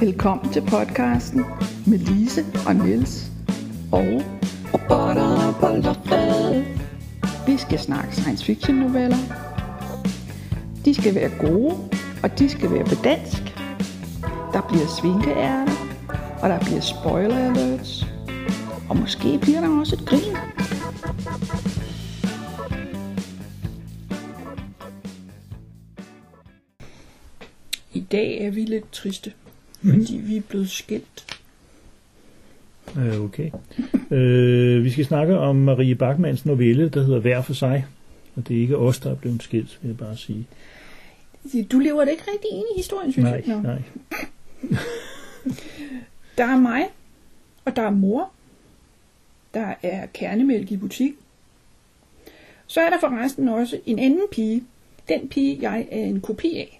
Velkommen til podcasten med Lise og Niels og Robotter, bollerfred. vi skal snakke science fiction noveller. De skal være gode, og de skal være på dansk. Der bliver svinkeærter, og der bliver spoiler alerts. Og måske bliver der også et grin. I dag er vi lidt triste, fordi vi er blevet skilt. Øh, okay. Øh, vi skal snakke om Marie Bachmanns novelle, der hedder Hver for sig. Og det er ikke os, der er blevet skilt, vil jeg bare sige. Du lever da ikke rigtig ind i historien, synes Nej, jeg. Nå. nej. Der er mig, og der er mor. Der er kernemælk i butik. Så er der forresten også en anden pige. Den pige, jeg er en kopi af.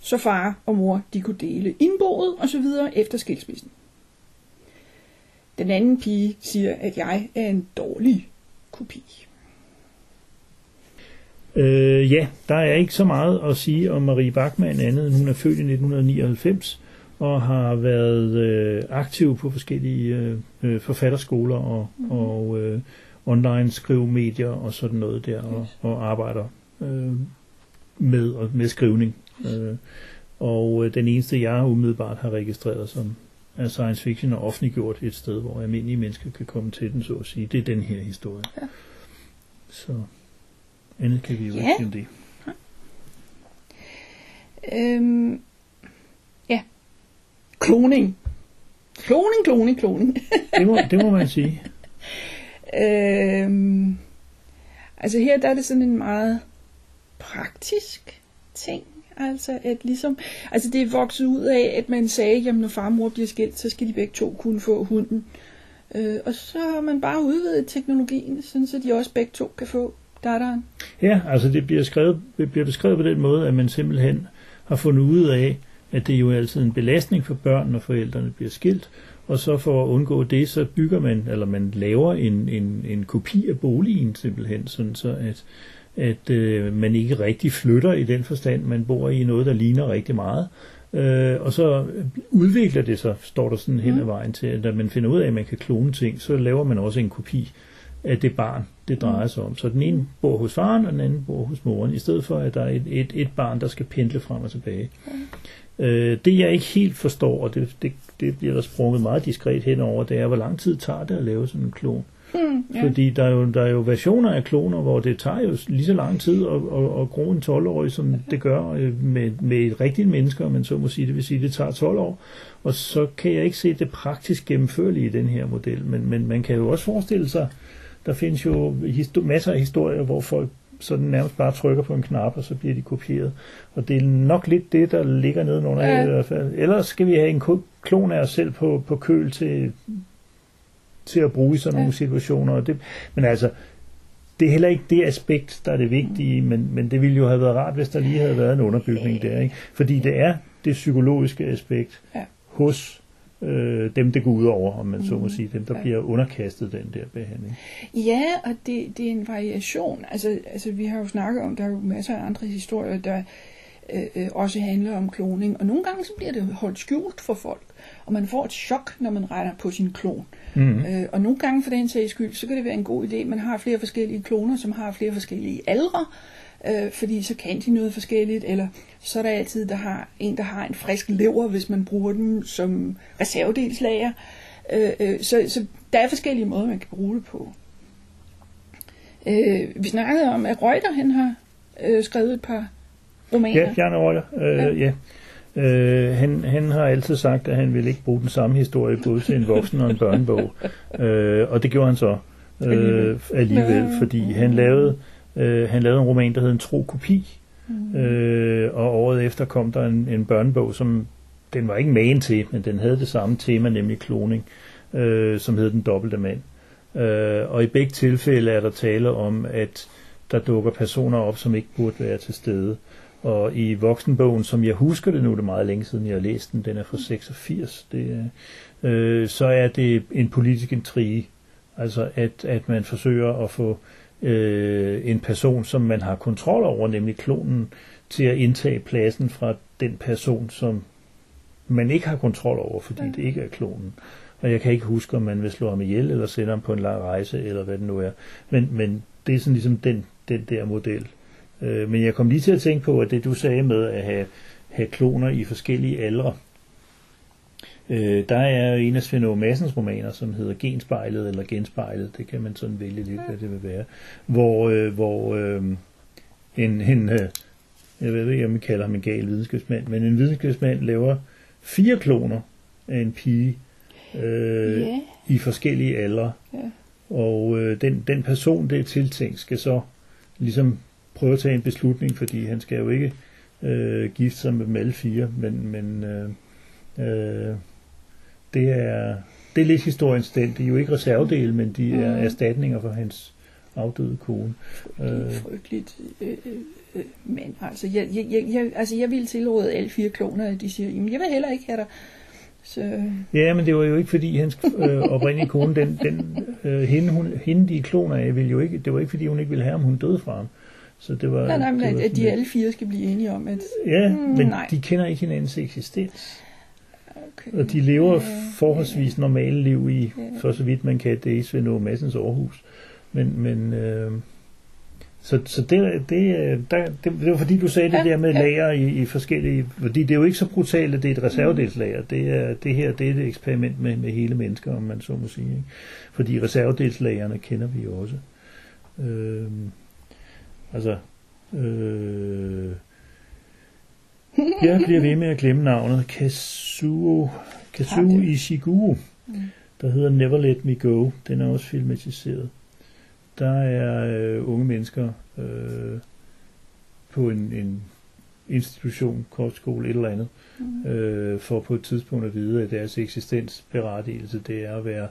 Så far og mor, de kunne dele indboet og så videre efter skilsmissen. Den anden pige siger, at jeg er en dårlig kopi. Øh, ja, der er ikke så meget at sige om Marie Bachmann andet, end hun er født i 1999 og har været øh, aktiv på forskellige øh, øh, forfatterskoler og, mm. og øh, online skrivemedier og sådan noget der, og, og arbejder øh, med, og med skrivning. Øh, og øh, den eneste, jeg umiddelbart har registreret som er science fiction og offentliggjort et sted, hvor almindelige mennesker kan komme til den, så at sige, det er den her historie. Ja. Så andet kan vi jo Ja. ikke om det. Øhm, ja. Kloning. Kloning, kloning, kloning. Det må, det må man sige. Øhm, altså her der er det sådan en meget praktisk ting. Altså at ligesom, altså det er vokset ud af, at man sagde, jamen når far og mor bliver skilt, så skal de begge to kunne få hunden. Øh, og så har man bare udvidet teknologien, sådan så de også begge to kan få datteren. Ja, altså det bliver, skrevet, det bliver beskrevet på den måde, at man simpelthen har fundet ud af, at det jo er altid en belastning for børn, når forældrene bliver skilt. Og så for at undgå det, så bygger man, eller man laver en, en, en kopi af boligen simpelthen, sådan så at, at øh, man ikke rigtig flytter i den forstand, man bor i noget, der ligner rigtig meget. Øh, og så udvikler det sig, står der sådan hen ad vejen til, at når man finder ud af, at man kan klone ting, så laver man også en kopi af det barn, det drejer sig om. Så den ene bor hos faren, og den anden bor hos moren, i stedet for, at der er et, et, et barn, der skal pendle frem og tilbage. Øh, det jeg ikke helt forstår, og det, det, det bliver der sprunget meget diskret henover, det er, hvor lang tid tager det at lave sådan en klon. Hmm, Ja. Fordi der er, jo, der er jo versioner af kloner, hvor det tager jo lige så lang tid at, at, at gro en 12-årig, som det gør øh, med, med et rigtigt menneske, man så må sige. Det vil sige, at det tager 12 år. Og så kan jeg ikke se det praktisk gennemførlige i den her model. Men, men man kan jo også forestille sig, der findes jo histo- masser af historier, hvor folk sådan nærmest bare trykker på en knap, og så bliver de kopieret. Og det er nok lidt det, der ligger nedenunder Ja. i hvert fald. Ellers skal vi have en klon af os selv på, på køl til, til at bruge i sådan nogle situationer. Og det, men altså, det er heller ikke det aspekt, der er det vigtige, men, men det ville jo have været rart, hvis der lige havde været en underbygning der. Ikke? Fordi det er det psykologiske aspekt Ja. hos øh, dem, det går ud over, om man så må sige, dem, der Ja. bliver underkastet den der behandling. Ja, og det, det er en variation. Altså, altså, vi har jo snakket om, der er jo masser af andre historier, der øh, øh, også handler om kloning. Og nogle gange så bliver det holdt skjult for folk, og man får et chok, når man retter på sin klon. Mm. Øh, og nogle gange for den sags skyld, så kan det være en god idé, man har flere forskellige kloner, som har flere forskellige aldre, øh, fordi så kan de noget forskelligt, eller så er der altid der har en, der har en frisk lever, hvis man bruger dem som reservedelslager. Øh, øh, så, så der er forskellige måder, man kan bruge det på. Øh, vi snakkede om, at Reuter han har øh, skrevet et par romaner. Ja, Bjarne Reuter, øh, ja. Øh, han, han har altid sagt, at han ville ikke bruge den samme historie både til en voksen og en børnebog. Øh, og det gjorde han så øh, Alligevel. alligevel, fordi han lavede, øh, han lavede en roman, der hed En tro kopi. Mm. Øh, og året efter kom der en, en børnebog, som den var ikke magen til, men den havde det samme tema, nemlig kloning, øh, som hed Den dobbelte mand. Øh, og i begge tilfælde er der tale om, at der dukker personer op, som ikke burde være til stede. Og i voksenbogen, som jeg husker det nu, det er meget længe siden, jeg har læst den, den er fra 86, det, øh, så er det en politisk intrige. Altså at, at man forsøger at få øh, en person, som man har kontrol over, nemlig klonen, til at indtage pladsen fra den person, som man ikke har kontrol over, fordi Ja. det ikke er klonen. Og jeg kan ikke huske, om man vil slå ham ihjel, eller sende ham på en lang rejse, eller hvad det nu er. Men, men det er sådan ligesom den, den der model. Øh, men jeg kom lige til at tænke på, at det du sagde med at have, have kloner i forskellige aldre, øh, der er en af Svend Aage Madsens romaner, som hedder Genspejlet eller Genspejlet, det kan man sådan vælge lidt, hvad det vil være, hvor, øh, hvor øh, en, en øh, jeg ved ikke, om vi kalder ham en gal videnskabsmand, men en videnskabsmand laver fire kloner af en pige øh, Ja. i forskellige aldre. Ja. Og øh, den, den person, det er tiltænkt, skal så ligesom prøve at tage en beslutning, fordi han skal jo ikke øh, gifte sig med dem alle fire, men, men øh, øh, det, er, det er lidt historiens den. Det er jo ikke reservedele, men de er Mhm. erstatninger for hans afdøde kone. Det er Øh, frygteligt. Øh, øh, øh, men altså jeg, jeg, jeg, jeg, altså, jeg vil tilråde alle fire kloner, at de siger, jamen jeg vil heller ikke have dig. Så, Ja, men det var jo ikke fordi hans øh, oprindelige kone, den, den øh, hende, hun, hende de er kloner af, ville jo ikke, det var ikke fordi hun ikke ville have ham, hun døde fra ham. Så det var, nej, nej, men det var at de alle fire skal blive enige om, at Ja, Mm, men nej. de kender ikke hinandens eksistens. okay, Og de lever ja, forholdsvis normale liv i, Ja. for så vidt man kan, det er i Svend Aage Madsens Aarhus. Men, men øh, så, så det, det, der, det, det var fordi, du sagde det Ja, der med ja. lager i, i forskellige... Fordi det er jo ikke så brutalt, at det er et reservedelslager. Det, er, det her det er et eksperiment med, med hele mennesker, om man så må sige. Ikke? Fordi reservedelslagerne kender vi jo også. Øh, altså... Øh, jeg bliver ved med at glemme navnet. Kazuo, Kazuo Ishiguro, Mm. der hedder Never Let Me Go. Den er også filmatiseret. Der er øh, unge mennesker øh, på en, en institution, kortskole, et eller andet, Mm. øh, for på et tidspunkt at vide, at deres eksistensberettigelse, det er at være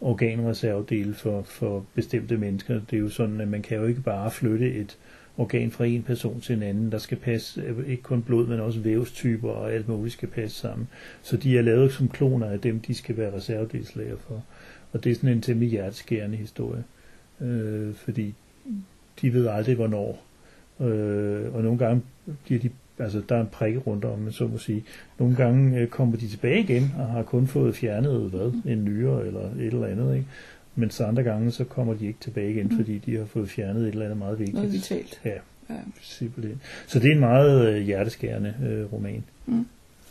organreservedele for, for bestemte mennesker. Det er jo sådan, at man kan jo ikke bare flytte et organ fra en person til en anden. Der skal passe ikke kun blod, men også vævstyper og alt muligt skal passe sammen. Så de er lavet som kloner af dem, de skal være reservedelslager for. Og det er sådan en temmelig hjerteskærende historie. Øh, fordi de ved aldrig, hvornår. Øh, og nogle gange bliver de, altså der er en prikke rundt om, man så må sige. Nogle gange øh, kommer de tilbage igen og har kun fået fjernet hvad, en nyre eller et eller andet, ikke? Men så andre gange, så kommer de ikke tilbage igen, Mhm. fordi de har fået fjernet et eller andet meget vigtigt. Noget vitalt. Ja, Ja. simpelthen. Så det er en meget øh, hjerteskærende øh, roman.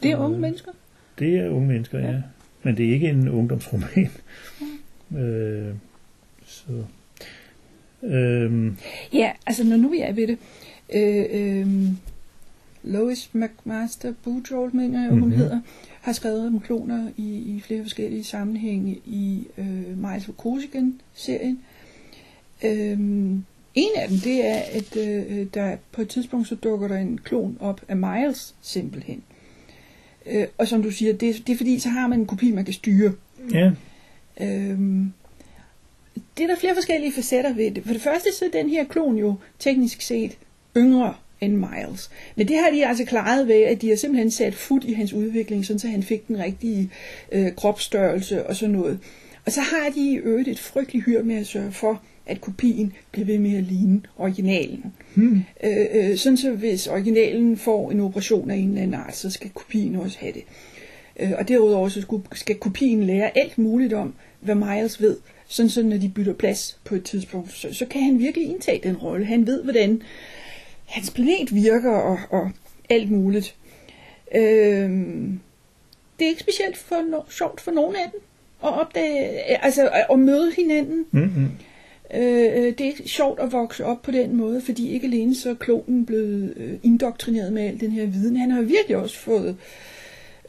Det er unge øh, mennesker. Det er unge mennesker, ja. Ja. Men det er ikke en ungdomsroman. Øh, så. Øhm, Ja, altså når nu vi er ved det. Øh, øh, Lois McMaster Boudreaux, mener jeg, mm-hmm. hun Mhm. hedder, har skrevet om kloner i, i flere forskellige sammenhænge i øh, Miles of Corsican-serien. Øh, en af dem, det er, at øh, der på et tidspunkt så dukker der en klon op af Miles, simpelthen. Øh, og som du siger, det, det er fordi, så har man en kopi, man kan styre. ja, Øhm, det er der flere forskellige facetter ved det. For det første så er den her klon jo teknisk set yngre end Miles. Men det har de altså klaret ved, at de har simpelthen sat fod i hans udvikling, sådan så han fik den rigtige øh, kropsstørrelse og sådan noget. Og så har de i øvrigt et frygteligt hyr med at sørge for, at kopien bliver ved med at ligne originalen. hmm. Øh, øh, sådan så hvis originalen får en operation af en eller anden art, så skal kopien også have det. Øh, og derudover så skulle, skal kopien lære alt muligt om, hvad Miles ved, sådan så når de bytter plads på et tidspunkt, så, så kan han virkelig indtage den rolle. Han ved, hvordan hans planet virker og, og alt muligt. Øh, det er ikke specielt for no, sjovt for nogen af dem at opdage, altså at møde hinanden. Mm-hmm. Øh, øh, det er ikke sjovt at vokse op på den måde, fordi ikke alene så er klonen blevet øh, indoktrineret med al den her viden. Han har virkelig også fået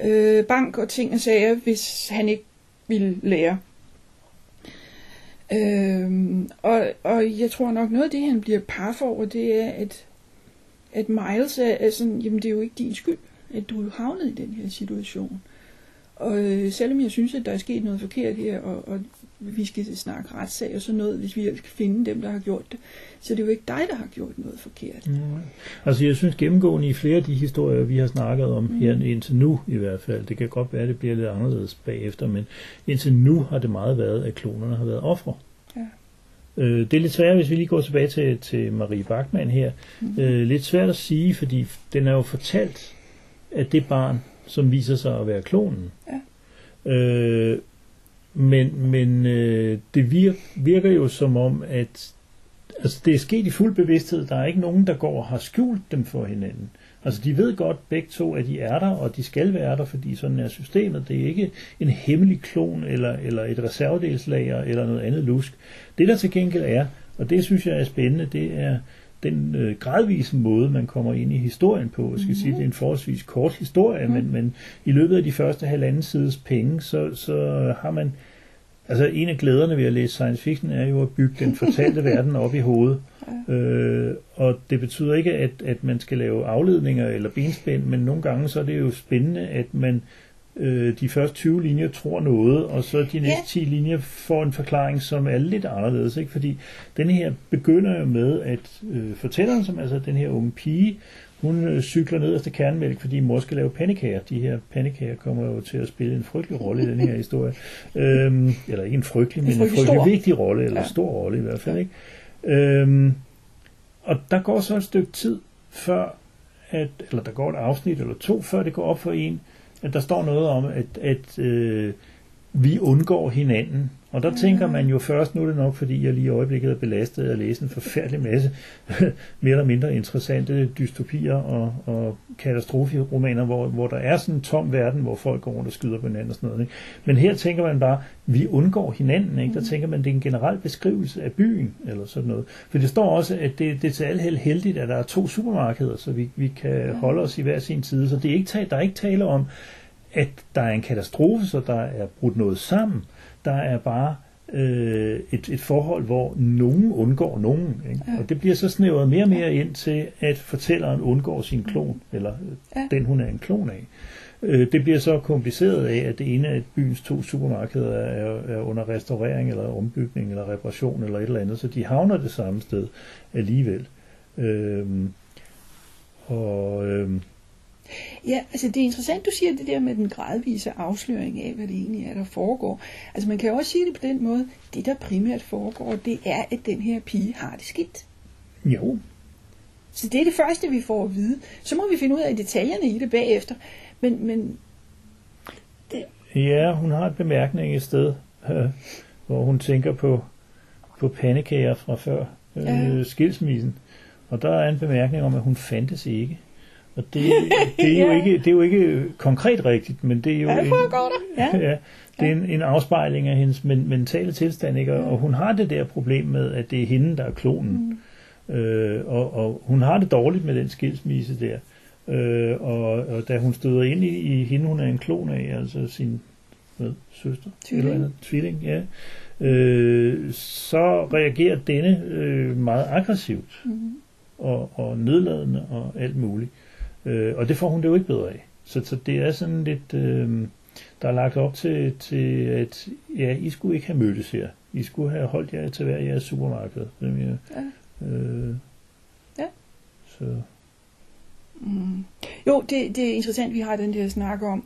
øh, bank og ting og sager, hvis han ikke ville lære. Øh, og, og jeg tror nok noget af det, han bliver par for det er, at, at Miles er, er sådan, jamen det er jo ikke din skyld, at du er havnet i den her situation. Og øh, selvom jeg synes, at der er sket noget forkert her, og, og vi skal snakke retssag og sådan noget, hvis vi skal finde dem, der har gjort det, så det er jo ikke dig, der har gjort noget forkert. Ja. Altså jeg synes gennemgående i flere af de historier, vi har snakket om Mm. her indtil nu i hvert fald, det kan godt være, at det bliver lidt anderledes bagefter, men indtil nu har det meget været, at klonerne har været ofre. Øh, det er lidt svært, hvis vi lige går tilbage til, til Marie Bachmann her. Mhm. Øh, lidt svært at sige, fordi den er jo fortalt, at det barn, som viser sig at være klonen. Ja. Øh, men men øh, det virker, virker jo som om, at altså, det er sket i fuld bevidsthed. Der er ikke nogen, der går og har skjult dem for hinanden. Altså de ved godt begge to, at de er der, og de skal være der, fordi sådan er systemet. Det er ikke en hemmelig klon eller, eller et reservedelslager eller noget andet lusk. Det der til gengæld er, og det synes jeg er spændende, det er den øh, gradvise måde, man kommer ind i historien på. Jeg skal sige, det er en forholdsvis kort historie, men, men i løbet af de første halvanden sides penge, så, så har man... Altså en af glæderne ved at læse science fiction er jo at bygge den fortalte verden op i hovedet. Øh, og det betyder ikke, at, at man skal lave afledninger eller benspænd, men nogle gange så er det jo spændende, at man øh, de første 20 linjer tror noget, og så de næste 10 linjer får en forklaring, som er lidt anderledes. Ikke? Fordi den her begynder jo med, at øh, fortælleren, som altså den her unge pige, hun øh, cykler ned efter kernemælk, fordi mor skal lave pandekager. De her pandekager kommer jo til at spille en frygtelig rolle i den her historie. Øhm, eller ikke en frygtelig, men en frygtelig frygtelig stor. vigtig rolle, eller Ja. stor rolle i hvert fald. Ikke? Øhm, og der går så et stykke tid før, at, eller der går et afsnit eller to, før det går op for en, at der står noget om, at, at øh, vi undgår hinanden. Og der tænker man jo først, nu er det nok, fordi jeg lige i øjeblikket er belastet af at læse en forfærdelig masse mere eller mindre interessante dystopier og, og katastroferomaner, hvor, hvor der er sådan en tom verden, hvor folk går rundt og skyder på hinanden og sådan noget. Ikke? Men her tænker man bare, vi undgår hinanden. Ikke? Der tænker man, det er en generel beskrivelse af byen, eller sådan noget. For det står også, at det, det er til alle held heldigt, at der er to supermarkeder, så vi, vi kan holde os i hver sin side. Så det er ikke, der er ikke tale om, at der er en katastrofe, så der er brudt noget sammen. Der er bare øh, et, et forhold, hvor nogen undgår nogen. Ikke? Ja. Og det bliver så snævret mere og mere ind til, at fortælleren undgår sin klon, eller øh, Ja. den hun er en klon af. Øh, Det bliver så kompliceret af, at det ene af byens to supermarkeder er, er under restaurering, eller ombygning, eller reparation, eller et eller andet, så de havner det samme sted alligevel. Øhm, og øhm, Ja, altså det er interessant, du siger det der med den gradvise afsløring af, hvad det egentlig er, der foregår. Altså man kan jo også sige det på den måde, det der primært foregår, det er, at den her pige har det skidt. jo, Så det er det første, vi får at vide. Så må vi finde ud af detaljerne i det bagefter. Men, men Ja, hun har et bemærkning et sted, øh, hvor hun tænker på, på pandekager fra før øh, Ja. skilsmissen. Og der er en bemærkning om, at hun fandtes ikke. Og det, det, er, jo Ja. ikke, det er jo ikke konkret rigtigt, men det er jo hvad en, foregår der? Ja. ja, det er en, en afspejling af hendes men, mentale tilstand. Ikke? Og, og hun har det der problem med, at det er hende, der er klonen. Mm. Øh, og, og hun har det dårligt med den skilsmisse der. Øh, og, og da hun støder ind i, i hende, hun er en klon af, altså sin hvad, søster, Tvilling. eller andet, tvilling, ja, øh, så reagerer denne øh, meget aggressivt Mm. og, og nedladende og alt muligt. Øh, og det får hun det jo ikke bedre af. Så, så det er sådan lidt, øh, der er lagt op til, til, at ja, I skulle ikke have mødtes her. I skulle have holdt jer til hver jeres supermarked. Som jeg, Ja. øh, Ja. Så, Mm. Jo, det, det er interessant, vi har den der snak om,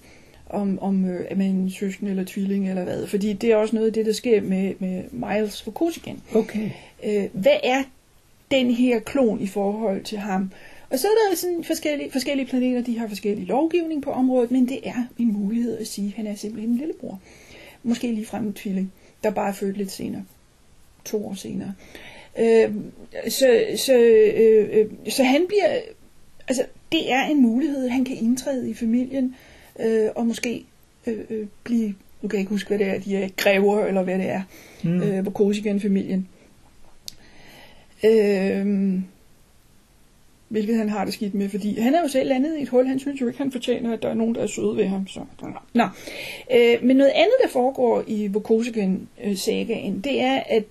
om, om øh, er man en søsken eller tvilling eller hvad. Fordi det er også noget af det, der sker med, med Miles for Kosigan. okay. øh, hvad er den her klon i forhold til ham? Og så er der sådan forskellige, forskellige planeter, de har forskellige lovgivning på området, men det er en mulighed at sige, at han er simpelthen en lillebror. Måske lige frem en tvilling, der bare er født lidt senere. To år senere. Øh, så, så, øh, øh, så han bliver, altså det er en mulighed, han kan indtræde i familien, øh, og måske øh, øh, blive, nu kan jeg ikke huske, hvad det er, de er grever, eller hvad det er, Mm. øh, på Kosigan-familien. Øh, hvilket han har det skidt med, fordi han er jo selv landet i et hul. Han synes jo ikke, han fortjener, at der er nogen, der er søde ved ham. Så. Nå. Øh, men noget andet, der foregår i Vokosigan-sagaen, det er, at,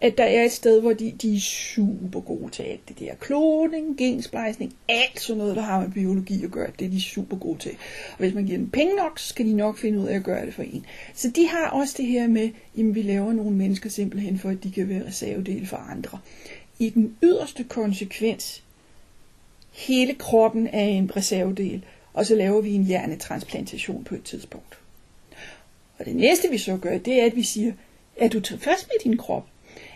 at der er et sted, hvor de, de er super gode til alt det der. Kloning, gensplejsning, alt sådan noget, der har med biologi at gøre, det er de super gode til. Og hvis man giver dem penge nok, så skal de nok finde ud af at gøre det for en. Så de har også det her med, at vi laver nogle mennesker simpelthen for, at de kan være reservedel for andre. I den yderste konsekvens, hele kroppen er en reservedel, og så laver vi en hjernetransplantation på et tidspunkt. Og det næste vi så gør, det er, at vi siger, er du tilfreds med din krop?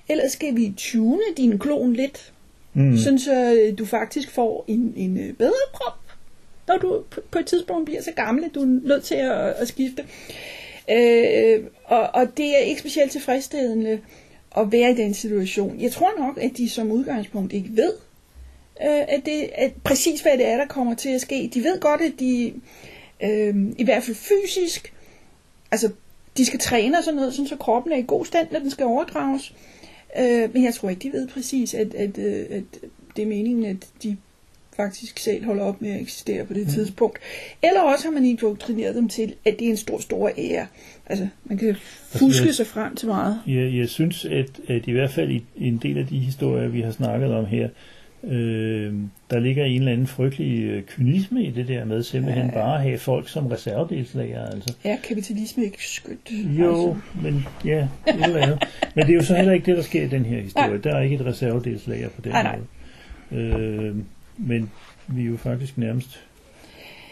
Eller skal vi tune din klon lidt, Mm. sådan så øh, du faktisk får en, en øh, bedre krop? når du på- på et tidspunkt bliver så gammel, at du er nødt til at, at skifte. Øh, og, og det er ikke specielt tilfredsstillende at være i den situation. Jeg tror nok, at de som udgangspunkt ikke ved, øh, at det at præcis hvad det er, der kommer til at ske. De ved godt, at de øh, i hvert fald fysisk, altså de skal træne og sådan noget, sådan så kroppen er i god stand, når den skal overdrages. Øh, men jeg tror ikke, de ved præcis, at, at, øh, at det er meningen, at de faktisk selv holder op med at eksistere på det mm. tidspunkt. Eller også har man indoktrineret dem til, at det er en stor, stor ære. Altså, man kan fuske jeg- sig frem til meget. Jeg, jeg synes, at, at i hvert fald i, i en del af de historier, vi har snakket om her, øh, der ligger en eller anden frygtelig øh, kynisme i det der med simpelthen Ja. bare at have folk som reservedelslager. Altså. Er kapitalisme ikke skønt? Jo, Altså, men ja, eller andet. Men det er jo så heller ikke det, der sker i den her historie. Nej. Der er ikke et reservedelslager på den Nej, nej. måde. Øh, men vi er jo faktisk nærmest...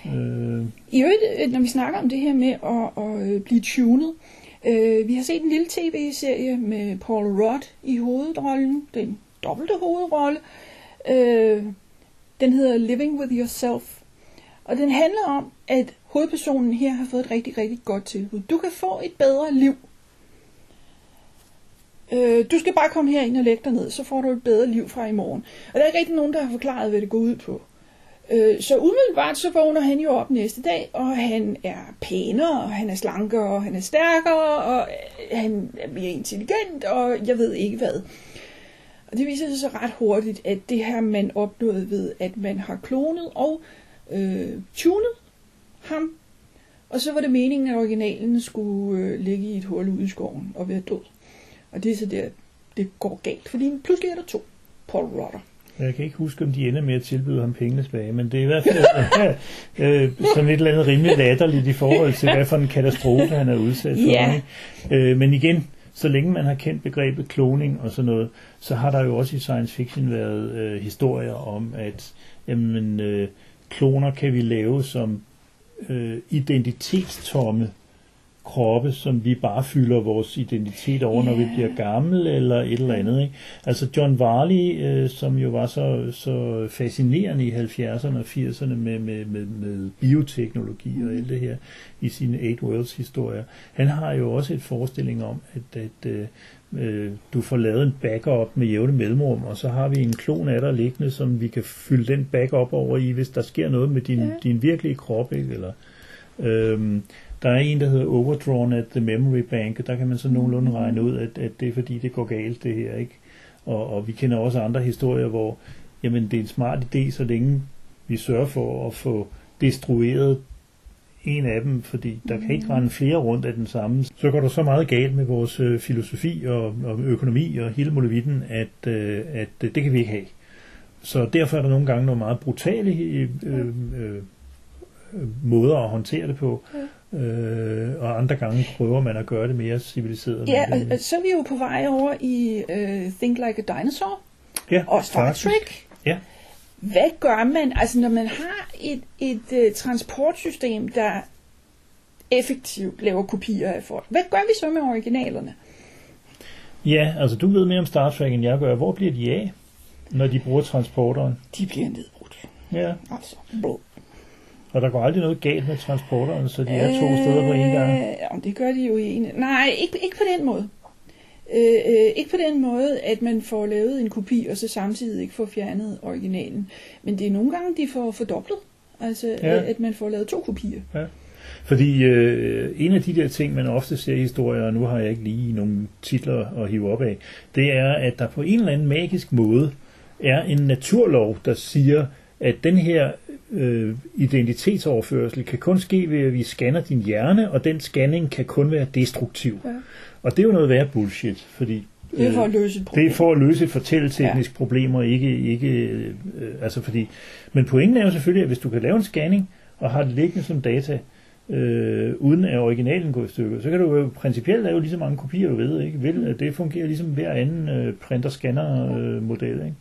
Øh, I øvrigt, øh, når vi snakker om det her med at, at øh, blive tunet, øh, vi har set en lille tv-serie med Paul Rudd i hovedrollen, den dobbelte hovedrolle. Øh, Øh, den hedder Living With Yourself. Og den handler om, at hovedpersonen her har fået et rigtig, rigtig godt tilbud. Du kan få et bedre liv. Øh, du skal bare komme herind og lægge dig ned, så får du et bedre liv fra i morgen. Og der er ikke rigtig nogen, der har forklaret, hvad det går ud på. Øh, så umiddelbart så vågner han jo op næste dag, og han er pænere, og han er slankere, og han er stærkere, og øh, han er mere intelligent, og jeg ved ikke hvad. Og det viser sig så ret hurtigt, at det her man opnået ved, at man har klonet og øh, tunet ham. Og så var det meningen, at originalen skulle øh, ligge i et hul ude i skoven og være død. Og det er så der, det går galt, fordi pludselig er der to Paul Rutter. jeg kan ikke huske, om de ender med at tilbyde ham pengene tilbage, men det er i hvert fald øh, sådan et eller andet rimelig latterligt i forhold til, hvad for en katastrofe han er udsat for. Ikke? Øh, men igen, så længe man har kendt begrebet kloning og sådan noget, så har der jo også i science fiction været øh, historier om, at jamen, øh, kloner kan vi lave som øh, identitetstomme kroppe, som vi bare fylder vores identitet over, når vi bliver gamle, eller et eller andet. Ikke? Altså John Varley, øh, som jo var så, så fascinerende i 70'erne og 80'erne med, med, med, med bioteknologi og alt det her i sine Eight Worlds historier, han har jo også et forestilling om, at, at øh, øh, du får lavet en backup med jævne mellemrum, og så har vi en klon af dig liggende, som vi kan fylde den backup over i, hvis der sker noget med din, ja. din virkelige krop, ikke? Eller, øhm, der er en, der hedder Overdrawn at the Memory Bank, og der kan man så nogenlunde regne ud, at, at det er fordi, det går galt, det her, ikke? Og, og vi kender også andre historier, hvor jamen, det er en smart idé, så længe vi sørger for at få destrueret en af dem, fordi der kan ikke rende flere rundt af den samme. Så går der så meget galt med vores øh, filosofi og, og økonomi og hele muligheden, at, øh, at øh, det kan vi ikke have. Så derfor er der nogle gange nogle meget brutale øh, øh, øh, måder at håndtere det på, øh, og andre gange prøver man at gøre det mere civiliseret. Ja, og, så er vi jo på vej over i uh, Think Like a Dinosaur ja, og Star faktisk. Trek. Ja. Hvad gør man, altså når man har et, et uh, transportsystem, der effektivt laver kopier af folk? Hvad gør vi så med originalerne? ja, altså du ved mere om Star Trek, end jeg gør. Hvor bliver de af, når de bruger transporteren? De bliver nedbrudt. Ja, Altså, blå. Og der går aldrig noget galt med transporteren, så de er to steder på en gang. Øh, ja, det gør de jo i en. Nej, ikke, ikke på den måde. Øh, øh, ikke på den måde, at man får lavet en kopi, og så samtidig ikke får fjernet originalen. Men det er nogle gange, de får fordoblet. Altså, Ja. ja. at man får lavet to kopier. Fordi øh, en af de der ting, man ofte ser i historier, og nu har jeg ikke lige nogle titler at hive op af, det er, at der på en eller anden magisk måde er en naturlov, der siger, at den her øh, identitetsoverførsel kan kun ske ved, at vi scanner din hjerne, og den scanning kan kun være destruktiv. Ja. Og det er jo noget værd bullshit, fordi Det er for øh, at løse et problem. det er for at løse et fortælleteknisk ja. problem, og ikke, ikke øh, altså fordi, men pointen er jo selvfølgelig, at hvis du kan lave en scanning, og har det liggende som data, øh, uden at originalen går i stykker, så kan du jo principielt lave lige så mange kopier, du ved, ikke? Vil, at det fungerer ligesom hver anden øh, printer-scanner-model, ikke?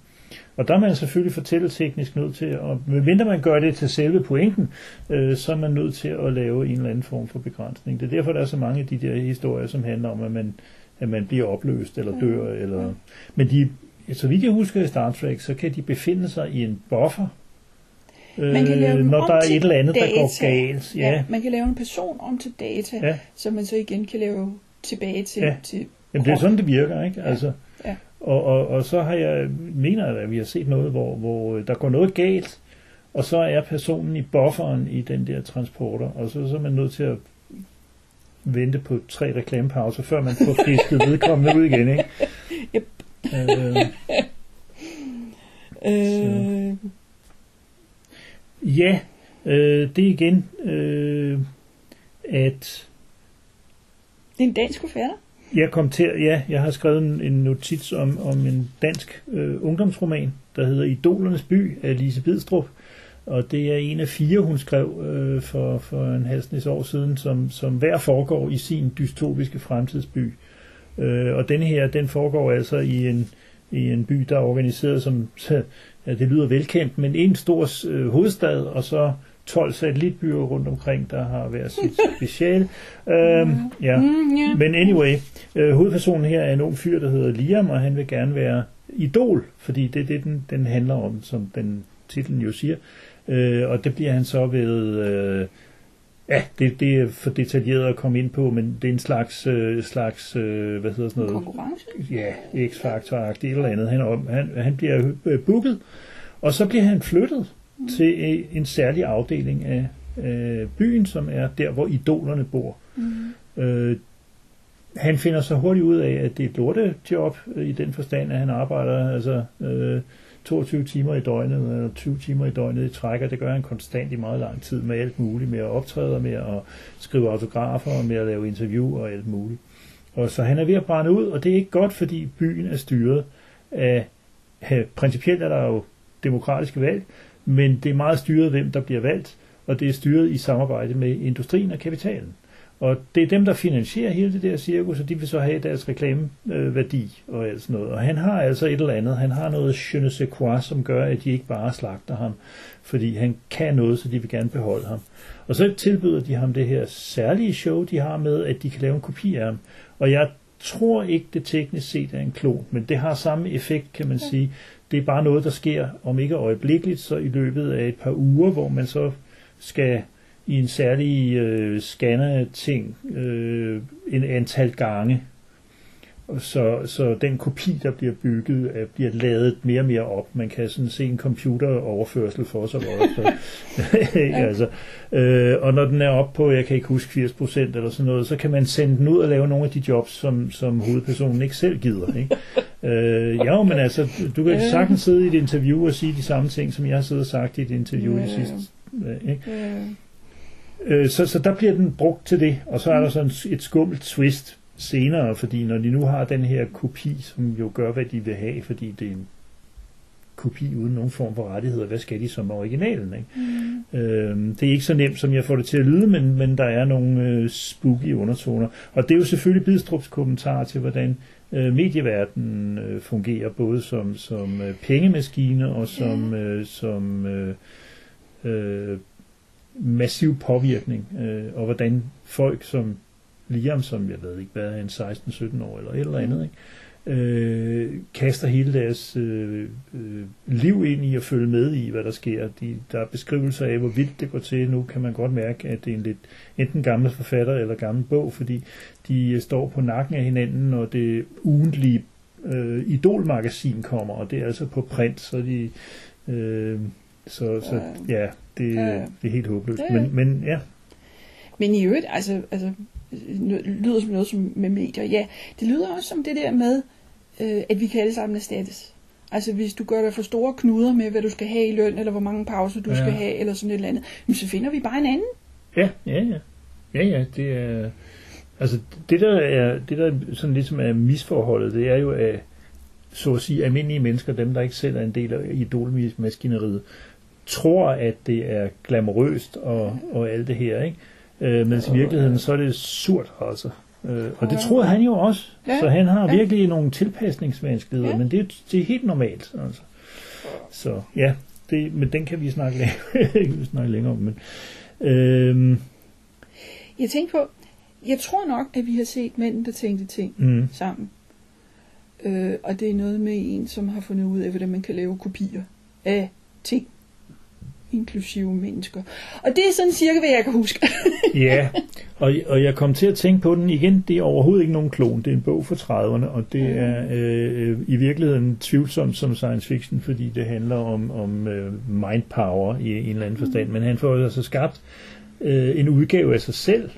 Og der er man selvfølgelig fortælleteknisk nødt til, at, medmindre man gør det til selve pointen, øh, så er man nødt til at lave en eller anden form for begrænsning. Det er derfor, der er så mange af de der historier, som handler om, at man, at man bliver opløst eller dør. Eller, men de, så vidt jeg husker i Star Trek, så kan de befinde sig i en buffer, Man kan lave øh, når der er et eller andet, der går data. galt. Ja. Ja, man kan lave en person om til data, Ja. som man så igen kan lave tilbage til, Ja. til Jamen, det er sådan, det virker, ikke? Ja. Altså. Og, og, og så har jeg, mener jeg, at vi har set noget, hvor, hvor øh, der går noget galt, og så er personen i bufferen i den der transporter, og så, så er man nødt til at vente på tre reklamepauser, før man får fisket vedkommende ud igen, ikke? Yep. Øh, Øh, ja, øh, det er igen, øh, at det er en dansk forfatter. Jeg kom til, ja, jeg har skrevet en, en notits om, om en dansk øh, ungdomsroman, der hedder Idolernes by af Lise Bidstrup. Og det er en af fire, hun skrev øh, for, for en halvsnes år siden, som, som hver foregår i sin dystopiske fremtidsby. Øh, og den her, den foregår altså i en, i en by, der er organiseret som, ja, det lyder velkendt, men en stor øh, hovedstad, og så 12 satellitbyer rundt omkring, der har hver sit special. Øhm, ja. Mm, ja. Men anyway, øh, hovedpersonen her er en ung fyr, der hedder Liam, og han vil gerne være idol, fordi det er det, den, den handler om, som den titlen jo siger. Øh, og det bliver han så ved... Øh, ja, det, det er for detaljeret at komme ind på, men det er en slags, øh, slags øh, hvad hedder sådan noget? Konkurrence. ja, X-Factor-agtigt eller andet. Han, om- han, han bliver øh, booket, og så bliver han flyttet. Til en særlig afdeling af øh, byen, som er der, hvor idolerne bor. Mm. Øh, han finder så hurtigt ud af, at det er et lortejob øh, i den forstand, at han arbejder altså øh, 22 timer i døgnet, eller 20 timer i døgnet i træk, og det gør han konstant i meget lang tid med alt muligt, med at optræde, og med at skrive autografer, og med at lave interview og alt muligt. Og så han er ved at brænde ud, og det er ikke godt, fordi byen er styret af, af principielt er der jo demokratiske valg, men det er meget styret, hvem der bliver valgt, og det er styret i samarbejde med industrien og kapitalen. Og det er dem, der finansierer hele det der cirkus, og de vil så have deres reklameværdi og alt sådan noget. Og han har altså et eller andet. Han har noget je ne sais quoi, som gør, at de ikke bare slagter ham, fordi han kan noget, så de vil gerne beholde ham. Og så tilbyder de ham det her særlige show, de har med, at de kan lave en kopi af ham. Og jeg tror ikke, det teknisk set er en klon, men det har samme effekt, kan man sige. Det er bare noget, der sker, om ikke øjeblikkeligt, så i løbet af et par uger, hvor man så skal i en særlig øh, scanner-ting øh, en antal gange. Så, så den kopi, der bliver bygget, er, bliver ladet mere og mere op. Man kan sådan se en computeroverførsel for sig også. Altså, øh, og når den er op på, jeg kan ikke huske 80% eller sådan noget, så kan man sende den ud og lave nogle af de jobs, som, som hovedpersonen ikke selv gider. Ikke? Øh, ja, men altså, du kan sagtens sidde i et interview og sige de samme ting, som jeg har siddet og sagt i et interview Ja, i sidste. øh, Ikke? Øh, Øh, så, så der bliver den brugt til det, og så er der sådan et skummelt twist senere, fordi når de nu har den her kopi, som jo gør, hvad de vil have, fordi det er en kopi uden nogen form for rettigheder, hvad skal de som originalen? Ikke? mm. Øh, det er ikke så nemt, som jeg får det til at lyde, men, men der er nogle øh, spooky undertoner. Og det er jo selvfølgelig Bidstrups kommentar til, hvordan øh, medieverdenen øh, fungerer, både som, som øh, pengemaskine og som, øh, som øh, øh, massiv påvirkning, øh, og hvordan folk som Liam, som jeg ved ikke, hvad er han, 16-17 år eller et eller andet, ikke? Øh, kaster hele deres øh, øh, liv ind i at følge med i, hvad der sker. De, der er beskrivelser af, hvor vildt det går til. Nu kan man godt mærke, at det er en lidt enten gammel forfatter eller gammel bog, fordi de øh, står på nakken af hinanden, og det ugentlige øh, idolmagasin kommer, og det er altså på print, så de... Øh, så, så ja, det, Ja, det er helt håbløst. Ja. Men, men ja, Men i øvrigt, altså, altså lyder som noget som med medier. Ja, det lyder også som det der med, øh, at vi kan alle sammen erstattes. Altså hvis du gør dig for store knuder med, hvad du skal have i løn, eller hvor mange pauser du Ja. skal have, eller sådan et eller andet, jamen, så finder vi bare en anden. Ja, ja, ja. Ja, ja, det er... Altså, det der er, det der sådan ligesom er misforholdet, det er jo, at så at sige, almindelige mennesker, dem der ikke selv er en del af idolmaskineriet, tror, at det er glamorøst og, og alt det her, ikke? Øh, mens i virkeligheden, så er det surt, altså. Øh, og det tror han jo også. Ja, Så han har ja. virkelig nogle tilpasningsvanskeligheder, Ja. men det, er- det er helt normalt, altså. Så ja, det, men den kan vi snakke, længere, snakke længere om. Men, øhm, Jeg tænkte på, jeg tror nok, at vi har set mænd, der tænkte ting mm, sammen. Øh, og det er noget med en, som har fundet ud af, hvordan man kan lave kopier af ting. Inklusive mennesker. Og det er sådan cirka, hvad jeg kan huske. Ja, og, og jeg kom til at tænke på den igen. Det er overhovedet ikke nogen klon. Det er en bog fra 30'erne, og det Mm. er øh, i virkeligheden tvivlsomt som science fiction, fordi det handler om, om øh, mind power i en eller anden forstand. Mm. Men han får altså skabt øh, en udgave af sig selv.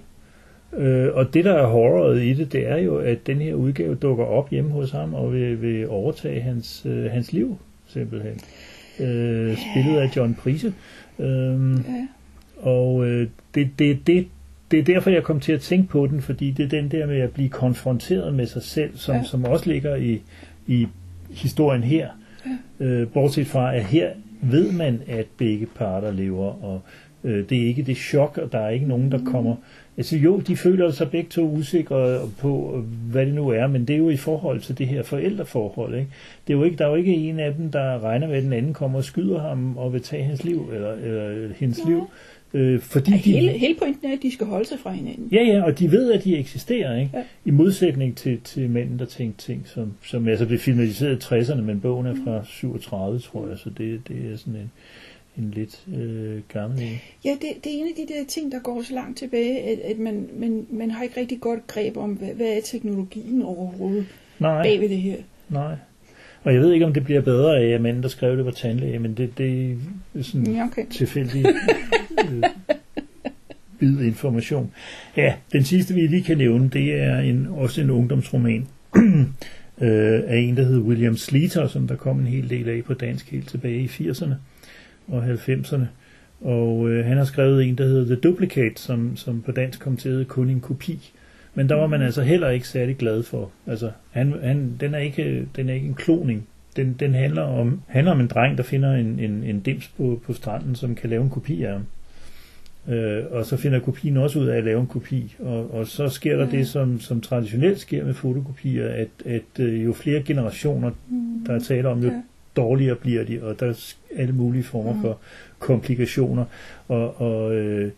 Øh, og det, der er horroret i det, det er jo, at den her udgave dukker op hjemme hos ham og vil, vil overtage hans, øh, hans liv, simpelthen. Øh, spillet af John Prise. Øh, ja. og øh, det, det, det, det er derfor, jeg kom til at tænke på den, fordi det er den der med at blive konfronteret med sig selv, som, Ja. som også ligger i, i historien her. Ja. Øh, bortset fra, at her ved man, at begge parter lever, og øh, det er ikke det chok, og der er ikke nogen, der Mm. Altså jo, de føler sig begge to usikre på, hvad det nu er, men det er jo i forhold til det her forældreforhold. Ikke? Det er jo ikke, der er jo ikke en af dem, der regner med, at den anden kommer og skyder ham og vil tage hans liv, eller, eller hendes Nej. liv. Øh, fordi Ja, de, hele, hele pointen er, at de skal holde sig fra hinanden. Ja, ja, og de ved, at de eksisterer, ikke? Ja. I modsætning til, til mænden, der tænkte ting, som, som altså blev filmatiseret i 60'erne, men bogen er fra 37, tror jeg, så det, det er sådan en, en lidt øh, gammel en. Ja, det, det er en af de der ting, der går så langt tilbage, at, at man, man, man har ikke rigtig godt greb om, hvad, hvad er teknologien overhovedet Nej, bag ved det her. nej. Og jeg ved ikke, om det bliver bedre af, at manden, der skrev det, var tandlæge, men det, det er sådan Ja, okay. tilfældig øh, bid information. Ja, den sidste, vi lige kan nævne, det er en, også en ungdomsroman øh, af en, der hed William Sleater, som der kom en hel del af på dansk helt tilbage i 80'erne og 90'erne. Og øh, han har skrevet en, der hedder The Duplicate, som, som på dansk kom til at hedde kun en kopi. Men der var man altså heller ikke særlig glad for. Altså, han, han, den, er ikke, den er ikke en kloning. Den, den handler, om, handler om en dreng, der finder en, en, en dims på, på stranden, som kan lave en kopi af ham. Øh, og så finder kopien også ud af at lave en kopi. Og, og så sker der Ja. det, som, som traditionelt sker med fotokopier, at, at øh, jo flere generationer, der er tale om, jo Ja. Dårligere bliver de, og der er alle mulige former Mm. for komplikationer. Og, og øh,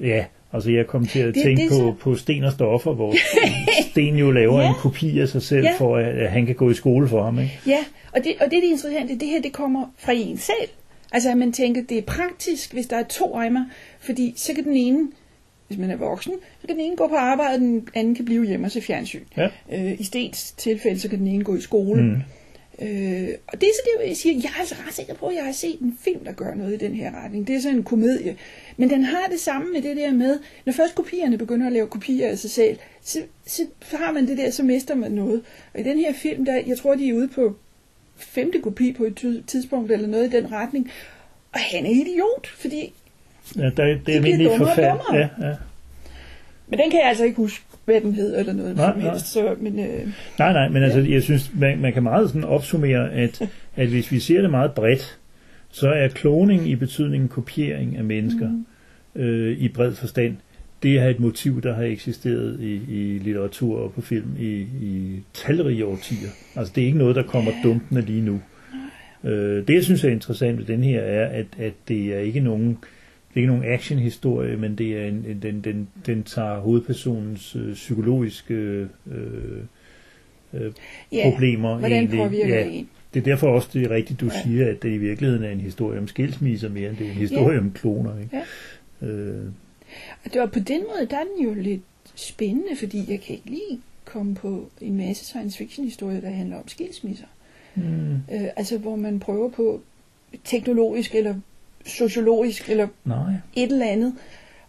ja, altså jeg kom til at Det- tænke det det er på, på Sten og Stoffer, hvor Sten jo laver Ja. en kopi af sig selv, Ja. for at, at han kan gå i skole for ham. Ikke? Ja, og det, og det er det interessante, det her det kommer fra en selv. Altså at man tænker, det er praktisk, hvis der er to eimer, fordi så kan den ene, hvis man er voksen, så kan den ene gå på arbejde, og den anden kan blive hjemme og se fjernsyn. Ja. Øh, I Stens tilfælde, så kan den ene gå i skole. Mm. Øh, og det er så det, jeg siger, jeg er altså ret sikker på, at jeg har set en film, der gør noget i den her retning. Det er sådan en komedie. Men den har det samme med det der med, når først kopierne begynder at lave kopier af sig selv, så, så har man det der, så mister man noget. Og i den her film, der, jeg tror, de er ude på femte kopi på et tidspunkt, eller noget i den retning. Og han er idiot, fordi... Ja, der, det er bliver almindeligt dummere og forfærd. dummere. Ja, ja. Men den kan jeg altså ikke huske, hvad den hed, eller noget Nej, som nej. helst. Så, men, øh, Nej, nej, men altså, jeg synes, man, man kan meget sådan opsummere, at, at hvis vi ser det meget bredt, så er kloning i betydningen kopiering af mennesker mm. øh, i bred forstand, det er et motiv, der har eksisteret i, i litteratur og på film i, i talrige årtier. Altså, det er ikke noget, der kommer dumpende lige nu. Øh, det, jeg synes er interessant ved den her, er, at, at det er ikke nogen det er ikke nogen actionhistorie, men det er en, en, den, den, den tager hovedpersonens øh, psykologiske øh, øh, ja, problemer hvordan egentlig. påvirker Ja, det en? det er derfor også det er rigtigt, du Ja. siger, at det i virkeligheden er en historie om skilsmisser mere, end det er en historie Ja. om kloner. Ikke? Ja. Øh, Og det var på den måde, der er den jo lidt spændende, fordi jeg kan ikke lige komme på en masse science fiction historier, der handler om skilsmisser. hmm, Øh, altså hvor man prøver på teknologisk eller sociologisk eller nej. et eller andet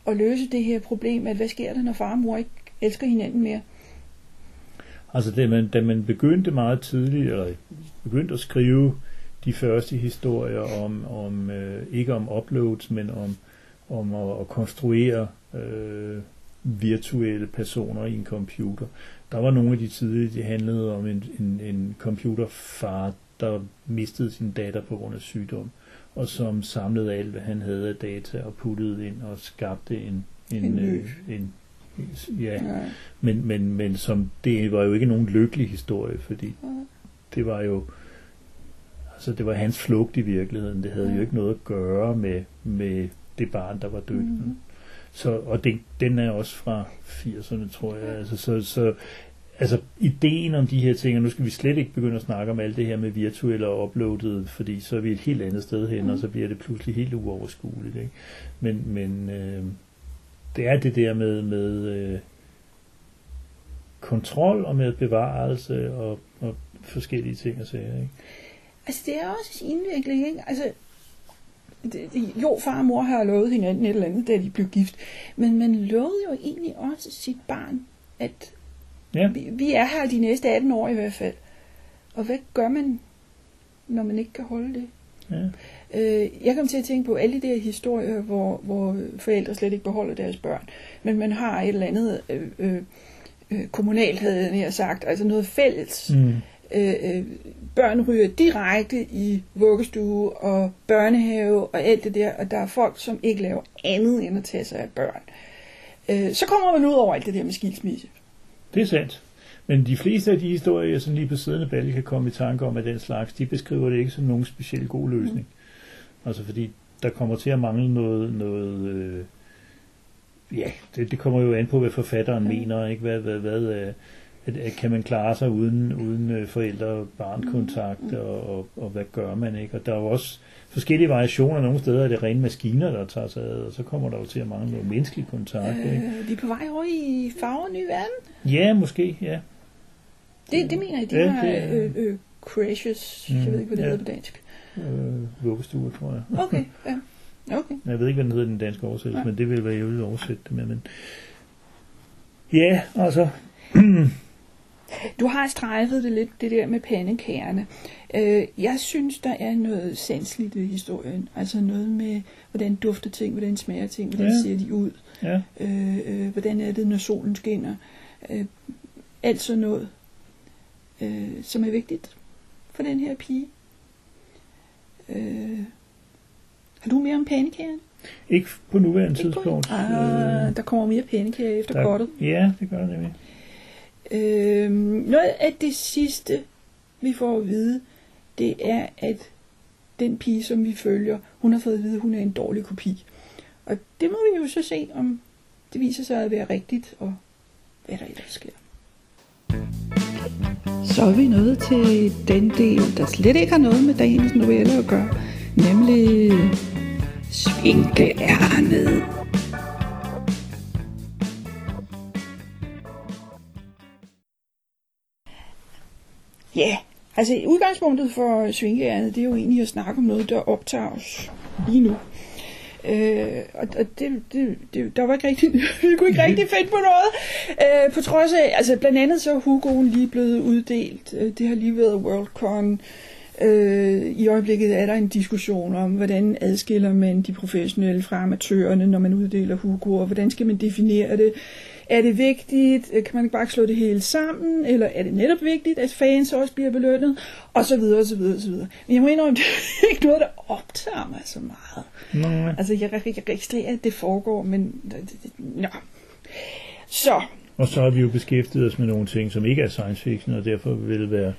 at løse det her problem, at hvad sker der, når far og mor ikke elsker hinanden mere? Altså, da man, da man begyndte meget tidligt, eller begyndte at skrive de første historier om, om øh, ikke om uploads, men om, om at, at konstruere øh, virtuelle personer i en computer. Der var nogle af de tidlige, det handlede om en, en, en computerfar, der mistede sin datter på grund af sygdom, og som samlede alt, hvad han havde af data og puttede ind og skabte en, en, En øh, en ja, men, men, men som, det var jo ikke nogen lykkelig historie, fordi Ja. det var jo altså det var hans flugt i virkeligheden. Det havde Ja. jo ikke noget at gøre med, med det barn, der var død. Mhm. Så, og det, den er også fra 80'erne, tror jeg. Altså, så, så altså ideen om de her ting, og nu skal vi slet ikke begynde at snakke om alt det her med virtuelle og uploadet, fordi så er vi et helt andet sted hen, mm. og så bliver det pludselig helt uoverskueligt. Ikke? Men, men øh, det er det der med, med øh, kontrol og med bevarelse og, og forskellige ting og sager. Ikke? Altså, det er også indvikling, ikke? Altså, det, det, jo, far og mor har lovet hinanden et eller andet, da de blev gift. Men man lovede jo egentlig også sit barn, at Ja. vi, vi er her de næste 18 år i hvert fald. Og hvad gør man, når man ikke kan holde det? Ja. Øh, jeg kom til at tænke på alle de der historier, hvor, hvor forældre slet ikke beholder deres børn. Men man har et eller andet øh, øh, øh, kommunalt, havde jeg sagt, altså noget fælles. Mm. Øh, øh, børn ryger direkte i vuggestue og børnehave og alt det der, og der er folk, som ikke laver andet end at tage sig af børn. Øh, så kommer man ud over alt det der med skilsmisse. Det er sandt. Men de fleste af de historier, jeg sådan lige på siden af balle kan komme i tanke om af den slags, de beskriver det ikke som nogen specielt god løsning. Mm. Altså fordi der kommer til at mangle noget, noget øh, ja, det, det kommer jo an på, hvad forfatteren mm. mener, ikke? Hvad, hvad, hvad, øh, at, at kan man klare sig uden, uden øh, forældre- og barnkontakt, mm. og, og, og hvad gør man, ikke? Og der er jo også forskellige variationer. Nogle steder er det rene maskiner, der tager sig af, og så kommer der jo til at mangle noget menneskelig kontakt, ikke? Øh, vi er på vej over i farver ny verden. Ja, måske, ja. Det, det mener jeg, de Ja, ja, har det er- øh, øh, crashes. Mm, jeg ved ikke, hvad det ja. hedder på dansk. Øh, vuggestue, tror jeg. Okay, ja. Okay. Jeg ved ikke, hvad den hedder den danske oversættelse, Nej. men det vil være, jeg vil oversætte det med. Men... Ja, altså, Du har strejfet det lidt, det der med pandekærne. Øh, jeg synes, der er noget sandsligt i historien. Altså noget med, hvordan dufter ting, hvordan smager ting, hvordan Ja. ser de ud. ja, Øh, øh, hvordan er det, når solen skinner. Øh, alt sådan noget, øh, som er vigtigt for den her pige. Øh, har du mere om pandekærne? ikke på nuværende Ikke på- tidspunkt. Ah, der kommer mere pandekager efter der, kortet. Ja, det gør det nemlig. Øh, noget af det sidste, vi får at vide, det er, at den pige, som vi følger, hun har fået at vide, at hun er en dårlig kopi. Og det må vi jo så se, om det viser sig at være rigtigt, og hvad der ellers sker. Så er vi nået til den del, der slet ikke har noget med dagens novelle at gøre, nemlig svinkeærnet. Ja, altså udgangspunktet for svinkeærnet, det er jo egentlig at snakke om noget, der optager os lige nu. Øh, og og det, det, det, der var ikke rigtig, vi kunne ikke rigtig finde på noget. Øh, på trods af, altså blandt andet så er Hugoen lige blevet uddelt. Øh, Det har lige været Worldcon. Øh, I øjeblikket er der en diskussion om, hvordan adskiller man de professionelle fra amatørerne, når man uddeler Hugo, og hvordan skal man definere det. Er det vigtigt? Øh, Kan man ikke bare slå det hele sammen? Eller er det netop vigtigt, at fans også bliver belønnet? Og så videre, og så videre, og så videre. Men jeg må indrømme, det er ikke noget, der optager mig så meget. Nå, Altså, jeg, jeg registrerer, at det foregår, men... Ja. Så, og så har vi jo beskæftiget os med nogle ting, som ikke er science fiction, og derfor vil være,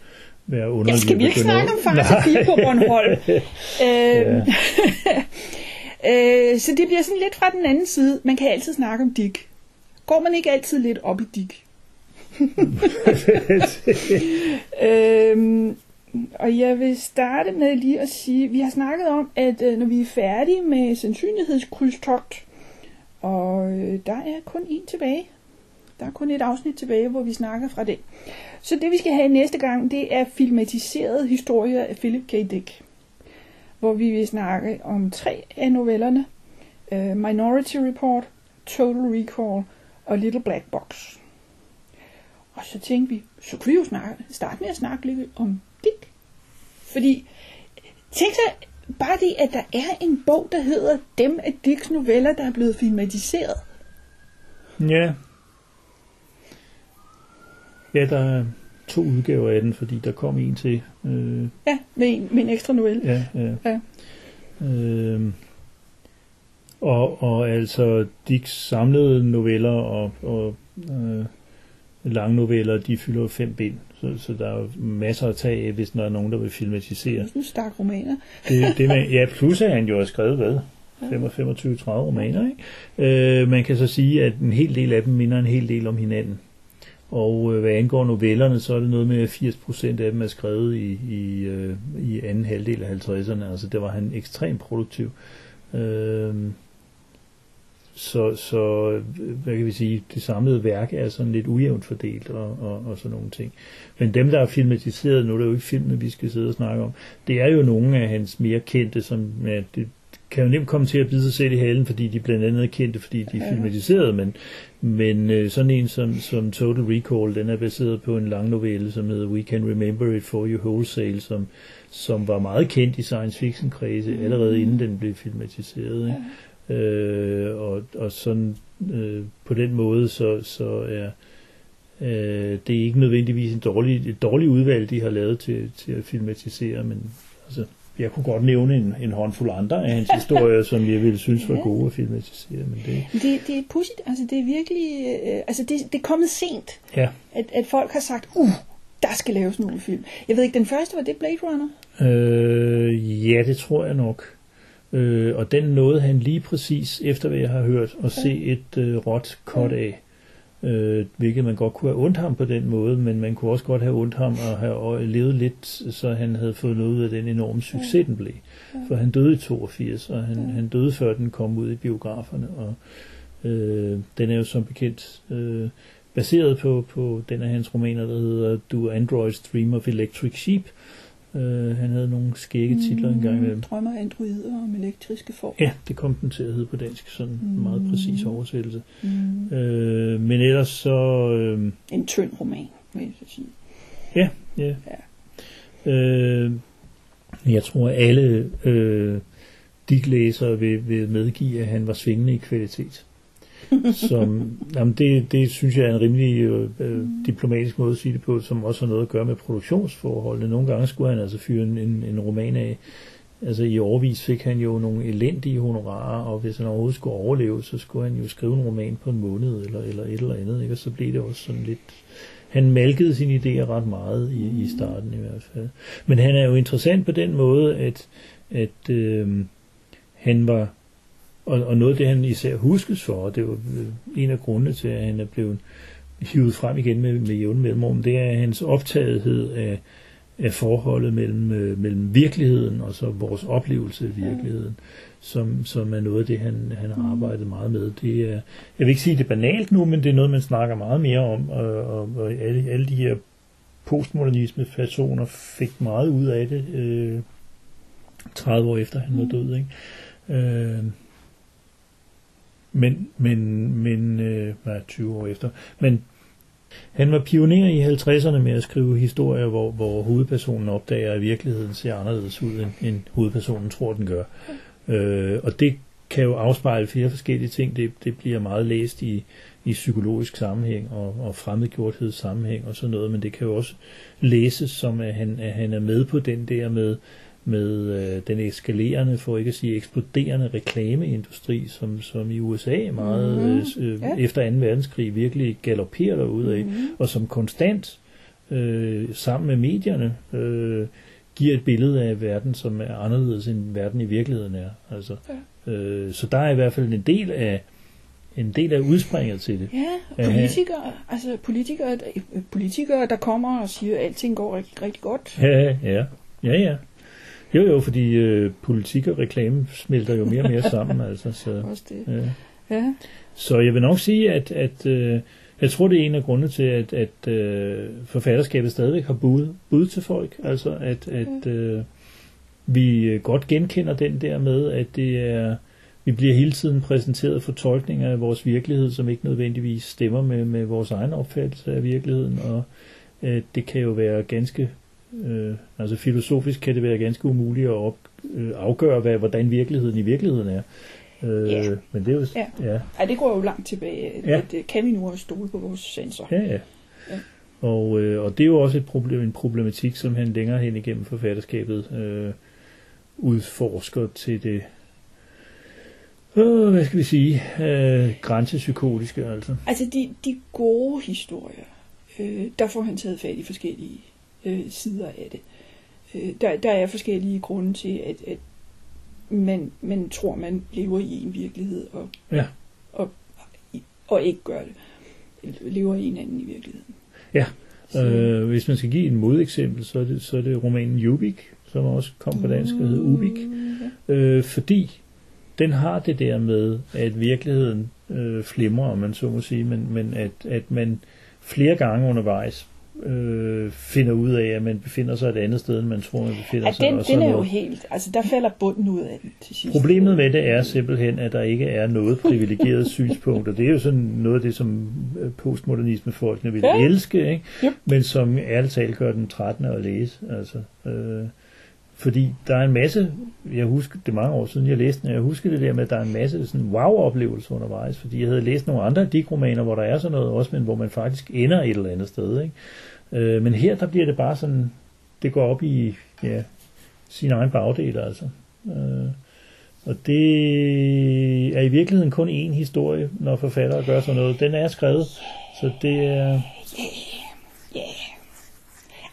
være underligt. jeg skal vi ikke snakke om far til pige på Bornholm? øhm, øh, så det bliver sådan lidt fra den anden side. Man kan altid snakke om Dick. Går man ikke altid lidt op i Dick? øhm, og jeg vil starte med lige at sige, vi har snakket om, at øh, når vi er færdige med sandsynlighedskrydstogt, og øh, der er kun én tilbage. Der er kun et afsnit tilbage, hvor vi snakker fra det. Så det vi skal have næste gang, det er filmatiseret historier af Philip K. Dick. Hvor vi vil snakke om tre af novellerne. Uh, Minority Report, Total Recall og Little Black Box. Og så tænkte vi, så kunne vi jo snakke, starte med at snakke lidt om Dick. Fordi, tænk så bare det, at der er en bog, der hedder Dem af Dicks noveller, der er blevet filmatiseret. Ja. Ja, der er to udgaver af den, fordi der kom en til. Øh, Ja, med en, med en ekstra novelle. ja, ja. Ja. Øhm, og, og altså Dicks samlede noveller og, og øh, lange noveller, de fylder fem bind. Så, så der er masser at tage af, hvis der er nogen, der vil filmatisere. Nu stak romaner. Det, det med, ja, plus at han jo har skrevet, hvad? 25-30 romaner, ikke? Øh, man kan så sige, at en hel del af dem minder en hel del om hinanden. Og øh, hvad angår novellerne, så er det noget med, at 80% af dem er skrevet i, i, øh, i anden halvdel af 50'erne. Altså der var han ekstremt produktiv. Øh, så, så, hvad kan vi sige, det samlede værk er sådan lidt ujævnt fordelt og, og, og sådan nogle ting. Men dem, der er filmatiseret, nu er det jo ikke filmene, vi skal sidde og snakke om, det er jo nogle af hans mere kendte, som ja, det kan jo nemt komme til at bide sig selv i halen, fordi de blandt andet er kendte, fordi de er filmatiseret, men, men øh, sådan en som, som Total Recall, den er baseret på en lang novelle, som hedder We Can Remember It For You Wholesale, som, som var meget kendt i science fiction kredse, allerede inden den blev filmatiseret. Ikke? Øh, og, og sådan øh, på den måde så, så er øh, det er ikke nødvendigvis en dårlig, et dårligt udvalg, de har lavet til, til at filmatisere, men altså, jeg kunne godt nævne en, en håndfuld andre af hans historier, som jeg ville synes var gode at filmatisere. Men det, Det, det er pudsigt, altså det er virkelig, øh, altså det, det er kommet sent, ja. at, at folk har sagt, uh, der skal laves nogle film. Jeg ved ikke, den første var det Blade Runner? Øh, ja, det tror jeg nok. Øh, og den nåede han lige præcis, efter hvad jeg har hørt, at se et øh, råt cut af. Øh, hvilket man godt kunne have ondt ham på den måde, men man kunne også godt have ondt ham og have levet lidt, så han havde fået noget ud af den enorme succes, den blev. For han døde i 82, og han, han døde før den kom ud i biograferne, og øh, den er jo som bekendt øh, baseret på, på den af hans romaner, der hedder Do Androids Dream of Electric Sheep. Øh, han havde nogle skægge titler mm. engang imellem. Drømmer af androider om elektriske form. Ja, det kom den til at hedde på dansk, sådan en meget præcis oversættelse. Mm. Øh, men ellers så... Øh, En tynd roman, vil jeg sige. ja, ja. Øh, jeg tror, at alle øh, digtlæsere vil, vil medgive, at han var svingende i kvalitet. som, jamen det, det synes jeg er en rimelig øh, øh, diplomatisk måde at sige det på, som også har noget at gøre med produktionsforholdene. Nogle gange skulle han altså fyre en, en, en roman af. Altså i årvis fik han jo nogle elendige honorarer, og hvis han overhovedet skulle overleve, så skulle han jo skrive en roman på en måned eller, eller et eller andet, ikke? og så blev det også sådan lidt... Han malkede sine idéer ret meget i, i starten i hvert fald. Men han er jo interessant på den måde, at, at øh, han var og, og noget af det, han især huskes for, og det var øh, en af grundene til, at han er blevet hivet frem igen med, med jævn mellemrum, det er hans optagethed af, af forholdet mellem, øh, mellem virkeligheden og så vores oplevelse af virkeligheden, som, som er noget af det, han, han har arbejdet meget med. Det er, jeg vil ikke sige, at det er banalt nu, men det er noget, man snakker meget mere om, og, og, og alle, alle de her postmodernisme-personer fik meget ud af det øh, 30 år efter han var død. Ikke? Øh, men, men, men øh, nej, 20 år efter. Men han var pioner i 50'erne med at skrive historier, hvor, hvor hovedpersonen opdager, at virkeligheden ser anderledes ud, end, end hovedpersonen tror, den gør. Øh, og det kan jo afspejle flere forskellige ting. Det, det bliver meget læst i, i psykologisk sammenhæng og, og fremmedgjortheds sammenhæng og sådan noget, men det kan jo også læses som, at han, at han er med på den der med, med øh, den eskalerende, for ikke at sige eksploderende reklameindustri, som, som i USA meget Mhm. øh, Ja. efter 2. verdenskrig virkelig galopperer derud af, Mhm. og som konstant øh, sammen med medierne øh, giver et billede af verden, som er anderledes end verden i virkeligheden er. Altså, øh, så der er i hvert fald en del af en del af udspringet til det. Ja, og Ja. politikere, altså politikere, der, øh, politikere, der kommer og siger, at alting går rigtig, rigtig godt. Ja, ja, ja, ja. Jo, jo, fordi øh, politik og reklame smelter jo mere og mere sammen, altså. Så, Også det. ja. Ja. så jeg vil nok sige, at, at øh, jeg tror, det er en af grundene til, at, at øh, forfatterskabet stadigvæk har bud, bud til folk. Altså, at, at øh, vi øh, godt genkender den der med, at det er, vi bliver hele tiden præsenteret for tolkninger af vores virkelighed, som ikke nødvendigvis stemmer med, med vores egen opfattelse af virkeligheden, og øh, det kan jo være ganske, øh, altså filosofisk kan det være ganske umuligt at op, øh, afgøre, hvad, hvordan virkeligheden i virkeligheden er. Øh, Ja. Men det er jo, Ja. ja, Ej, det går jo langt tilbage. Ja. Ja. At, kan vi nu også stole på vores sensor? Ja, ja. Ja. Og, øh, og det er jo også et problem, en problematik, som han længere hen igennem forfatterskabet øh, udforsker til det, øh, hvad skal vi sige, øh, grænsepsykologiske altså. Altså, de, de gode historier, øh, der får han taget fat i forskellige øh, sider af det. Øh, der, der er forskellige grunde til, at, at man, man tror, man lever i en virkelighed, og, Ja. og, og ikke gør det. lever i hinanden i virkeligheden. Ja, øh, hvis man skal give et modeksempel, så er det, så er det romanen Jubik, som også kom på dansk og hed Ubik. Øh, fordi den har det der med, at virkeligheden øh, flimrer, om man så må sige, men, men at, at man flere gange undervejs øh, finder ud af, at man befinder sig et andet sted, end man tror, man befinder Ja, sig. den, og den er jo helt, altså der falder bunden ud af den til sidst. Problemet med det er simpelthen, at der ikke er noget privilegeret synspunkt, og det er jo sådan noget af det, som øh, postmodernisme-folkene vil Ja. elske, ikke? Yep. men som ærligt talt gør den 13. at læse. Altså, øh, fordi der er en masse, jeg husker det mange år siden, jeg læste den, jeg husker det der med, at der er en masse sådan wow-oplevelser undervejs, fordi jeg havde læst nogle andre digromaner, hvor der er sådan noget også, men hvor man faktisk ender et eller andet sted. Ikke? Øh, men her, der bliver det bare sådan, det går op i ja, sin egen bagdel, altså. Øh, og det er i virkeligheden kun én historie, når forfattere gør sådan noget. Den er skrevet, så det er...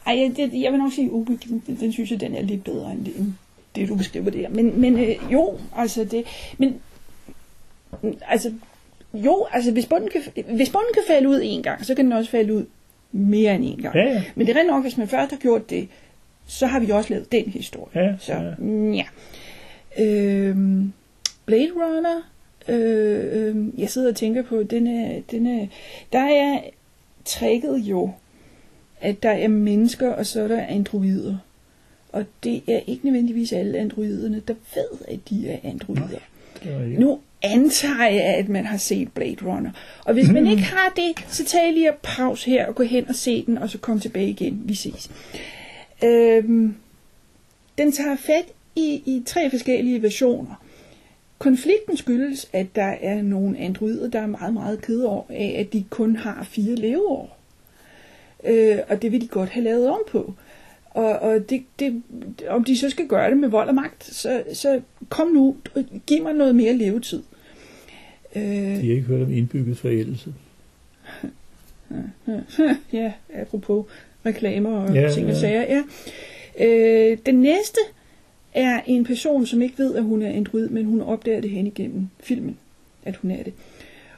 Ej, jeg, det, jeg vil nok sige, Ubik, den, den synes jeg, den er lidt bedre end det, end det du beskriver der. Men, men øh, jo, altså det... Men, mm, altså, jo, altså hvis bunden, kan, hvis bunden kan falde ud en gang, så kan den også falde ud mere end en gang. Ja, ja. Men det er rent nok, hvis man først har gjort det, så har vi også lavet den historie. Ja, så, ja. ja. Øhm, Blade Runner, øh, øh, jeg sidder og tænker på, den er, den er, der er tricket jo, at der er mennesker, og så er der androider. Og det er ikke nødvendigvis alle androiderne, der ved, at de er androider. Nu antager jeg, at man har set Blade Runner. Og hvis man ikke har det, så tag lige og pause her og gå hen og se den, og så kom tilbage igen. Vi ses. Øhm, den tager fat i, i tre forskellige versioner. Konflikten skyldes, at der er nogle androider, der er meget, meget kede over af, at de kun har fire leveår. Øh, og det vil de godt have lavet om på. Og, og det, det, om de så skal gøre det med vold og magt, så, så kom nu, giv mig noget mere levetid. Øh, De har ikke hørt om indbygget forældelse. ja, apropos reklamer og Ja, ting og ja. sager. Ja. Øh, den næste er en person, som ikke ved, at hun er android, men hun opdager det hen igennem filmen, at hun er det.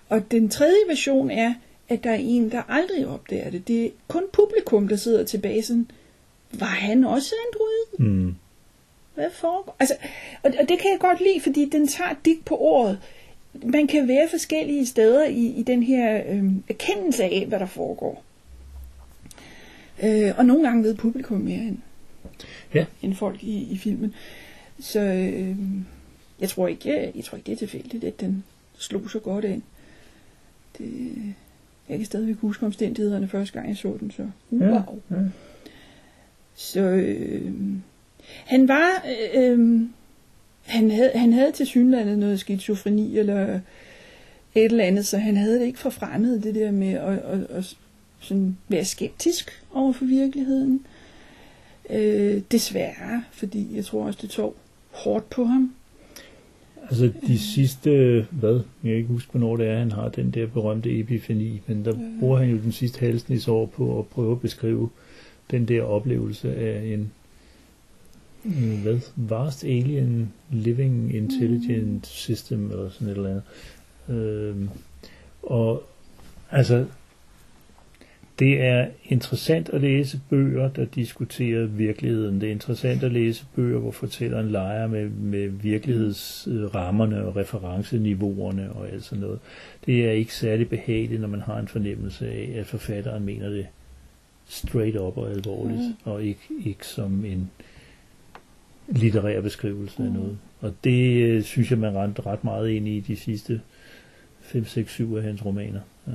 Og den tredje version er, at der er en, der aldrig opdager det. Det er kun publikum, der sidder tilbage sådan, var han også android? Mm. Hvad foregår? Altså, og, og det kan jeg godt lide, fordi den tager dit på ordet. Man kan være forskellige steder i, i den her øh, erkendelse af, hvad der foregår. Øh, og nogle gange ved publikum mere end, Ja. end folk i, i filmen. Så øh, jeg, tror ikke, jeg, jeg tror ikke, det er tilfældigt, at den slog så godt ind. Det, jeg kan stadigvæk huske omstændighederne første gang, jeg så den, så wow. Ja, ja. Så øh, han var, øh, han havde, han havde til synlandet noget skizofreni eller et eller andet, så han havde det ikke for fremmed, det der med at, at, at sådan være skeptisk over for virkeligheden. Øh, desværre, fordi jeg tror også, det tog hårdt på ham. Altså de sidste, hvad, jeg kan ikke huske, hvornår det er, han har den der berømte epifani, men der bruger han jo den sidste halsnits år på at prøve at beskrive den der oplevelse af en, en hvad, vast alien living intelligent system, eller sådan et eller andet. Øhm, og altså, det er interessant at læse bøger, der diskuterer virkeligheden. Det er interessant at læse bøger, hvor fortælleren leger med, med virkelighedsrammerne og referenceniveauerne og alt sådan noget. Det er ikke særlig behageligt, når man har en fornemmelse af, at forfatteren mener det straight up og alvorligt, mm. og ikke, ikke som en litterær beskrivelse mm. af noget. Og det øh, synes jeg, man rendte ret meget ind i de sidste 5, 6, 7 af hans romaner. Uh,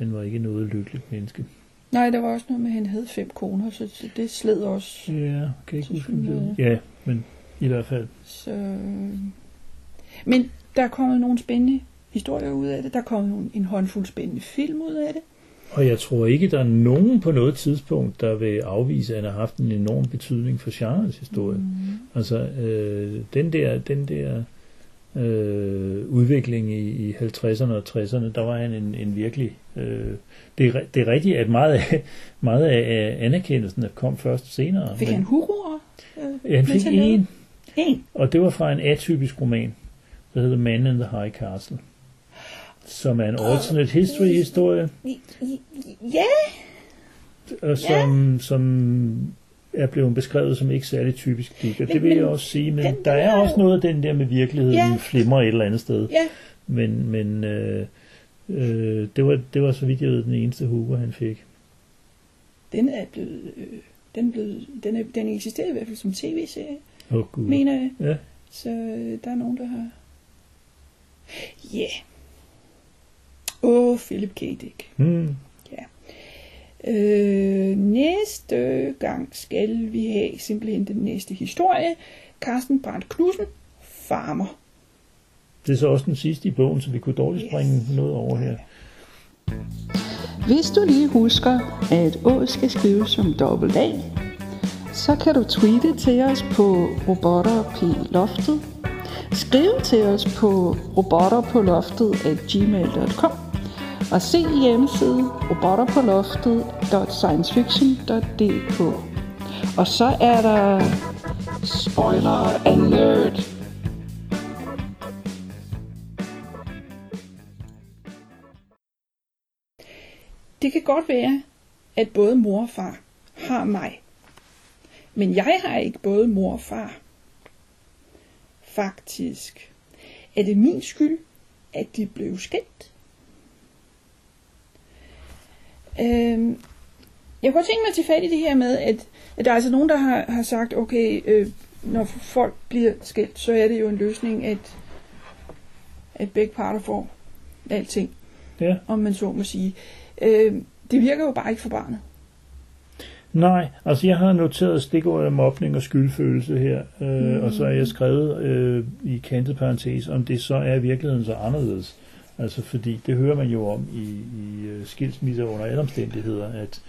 han var ikke noget lykkeligt menneske. Nej, der var også noget med, at han havde fem koner, så det sled også. Ja, kan ikke huske, det synes Ja, men i hvert fald. Så... Men der er kommet nogle spændende historier ud af det. Der er kommet en håndfuld spændende film ud af det. Og jeg tror ikke, der er nogen på noget tidspunkt, der vil afvise, at han har haft en enorm betydning for genrens historie. Mm. Altså, øh, den der, den der øh, udvikling i, i 50'erne og 60'erne, der var han en, en virkelig... Øh, det, er, det er rigtigt, at meget af, meget af anerkendelsen kom først senere. Fik han huroer? Øh, han fik en, En. og det var fra en atypisk roman, der hedder Man in the High Castle. som er en alternate history historie, Ja, og som, som er blevet beskrevet som ikke særlig typisk digter. Det Men- vil jeg også sige, men den- der er også noget af den der med virkeligheden Ja. flimrer et eller andet sted. ja. Men, men øh, øh, det, var, det var så vidt jeg ved den eneste Hugo, han fik. Den er blevet... Øh, den, blevet, den, er, den eksisterer i hvert fald som tv-serie, oh, gud. mener jeg. Ja. Så øh, der er nogen, der har... Ja. Yeah. Åh, oh, Philip K. Dick. Hmm. Øh, næste gang skal vi have simpelthen den næste historie. Carsten Brandt Knudsen, Farmer. Det er så også den sidste i bogen, så vi kunne dårligt Yes. springe noget over her. Hvis du lige husker, at Å skal skrives som dobbelt A, så kan du tweete til os på robotter p loftet. Skriv til os på robotterpåloftet@gmail.com og se hjemmesiden robotterpåloftet.sciencefiction.dk. Og så er der spoiler alert. Det kan godt være, at både mor og far har mig. Men jeg har ikke både mor og far. Faktisk er det min skyld, at de blev skilt. Øhm, jeg kunne tænke mig til fat i det her med, at, at der er altså nogen, der har, har sagt, okay, øh, når folk bliver skilt, så er det jo en løsning, at, at begge parter får alting Ja. om man så må sige. Øh, det virker jo bare ikke for barnet. Nej, altså jeg har noteret stikordet mobning og skyldfølelse her, øh, mm. og så har jeg skrevet øh, i kantet parentes, om det så er virkeligheden så anderledes. Altså fordi det hører man jo om i, i øh, skilsmisser under alle omstændigheder, at,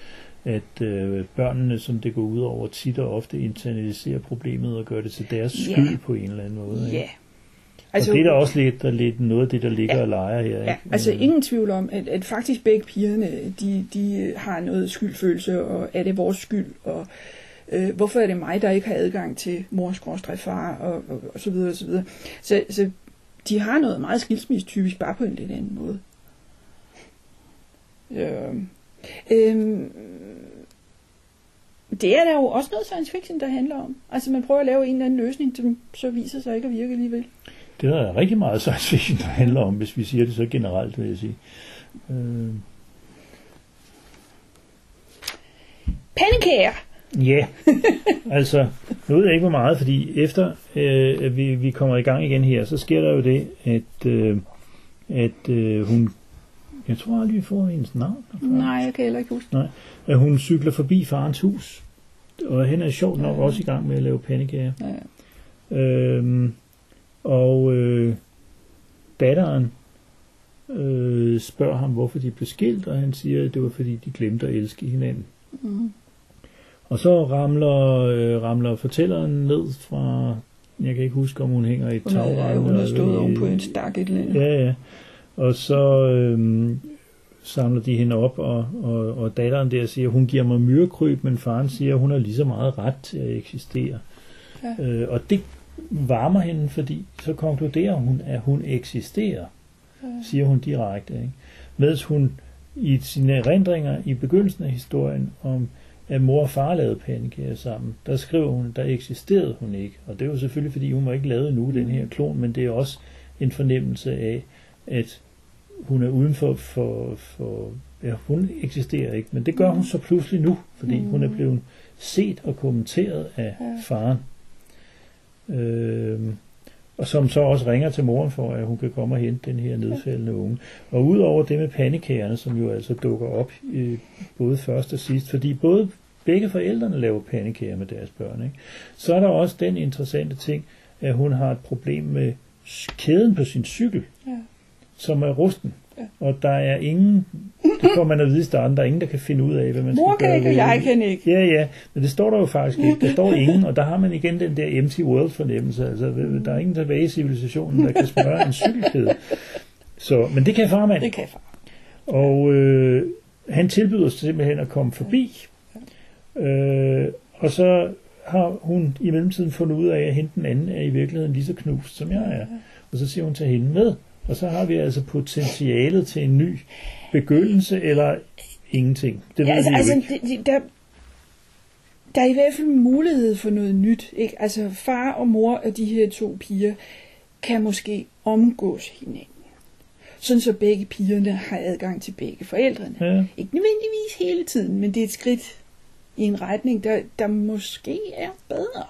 at øh, børnene, som det går ud over, tit og ofte internaliserer problemet og gør det til deres Ja. skyld på en eller anden måde. Ja. Altså, og det er da også lidt, der er lidt noget af det, der ligger Ja. og leger her. Ja, ikke? altså Øh, ingen tvivl om, at, at faktisk begge pigerne, de, de har noget skyldfølelse, og er det vores skyld, og øh, hvorfor er det mig, der ikke har adgang til mors far, og, og, og så videre, og så videre. Så, så de har noget meget skilsmisstypisk, bare på en lidt anden måde. Ja. Øhm, det er der jo også noget science fiction, der handler om. Altså man prøver at lave en eller anden løsning, som så viser sig ikke at virke alligevel. Det er der rigtig meget science fiction, der handler om, hvis vi siger det så generelt, vil jeg sige. Øh, Pandekager! Ja, altså, nu ved jeg ikke hvor meget, fordi efter øh, at vi, vi kommer i gang igen her, så sker der jo det, at, øh, at øh, hun, jeg tror aldrig, vi får hendes navn, Nej, jeg kan heller ikke huske. at hun cykler forbi farens hus, og hende er sjovt nok også i gang med at lave pandekager. Ja. Øhm, og øh, datteren øh, spørger ham, hvorfor de blev skilt, og han siger, at det var fordi, de glemte at elske hinanden. Mm. Og så ramler, øh, ramler fortælleren ned fra, jeg kan ikke huske, om hun hænger i et Hun tagrende. hun havde eller stået oven på en stak et eller andet. Ja, ja. Og så øh, samler de hende op, og, og, og datteren der siger, hun giver mig myrekryb, men faren siger, hun har lige så meget ret til at eksistere. Ja. Øh, og det varmer hende, fordi så konkluderer hun, at hun eksisterer, siger hun direkte. Ikke? Mens hun i sine erindringer i begyndelsen af historien om, at mor og far lavede pandekager sammen, der skriver hun, der eksisterede hun ikke. Og det er jo selvfølgelig, fordi hun var ikke lavet endnu, den her klon, men det er også en fornemmelse af, at hun er uden for, for, ja, hun eksisterer ikke, men det gør hun så pludselig nu, fordi Mm. hun er blevet set og kommenteret af Ja. faren. Øhm, og som så også ringer til moren for, at hun kan komme og hente den her nedfældende unge. Og udover det med pandekagerne, som jo altså dukker op øh, både først og sidst, fordi både begge forældrene laver pandekager med deres børn, ikke? så er der også den interessante ting, at hun har et problem med kæden på sin cykel, Ja. som er rusten. Og der er ingen, det får man at vide i starten, der er ingen, der kan finde ud af, hvad man Mor skal kan gøre ikke, og jeg kan ikke. Ja, ja, men det står der jo faktisk ikke. Der står ingen, og der har man igen den der empty world fornemmelse. Altså, der er ingen tilbage i civilisationen, der kan smøre en cykelkæde. Så, men det kan farmand. Det kan far. Og øh, han tilbyder sig simpelthen at komme forbi. Øh, og så har hun i mellemtiden fundet ud af, at hende den anden er i virkeligheden lige så knust, som jeg er. Og så siger hun til hende med. Og så har vi altså potentialet til en ny begyndelse, eller ingenting. Det Ja, altså, vi altså ikke. det, det, der, der er i hvert fald mulighed for noget nyt. Ikke? Altså far og mor af de her to piger kan måske omgås hinanden. Sådan så begge pigerne har adgang til begge forældrene. Ja. Ikke nødvendigvis hele tiden, men det er et skridt i en retning, der, der måske er bedre.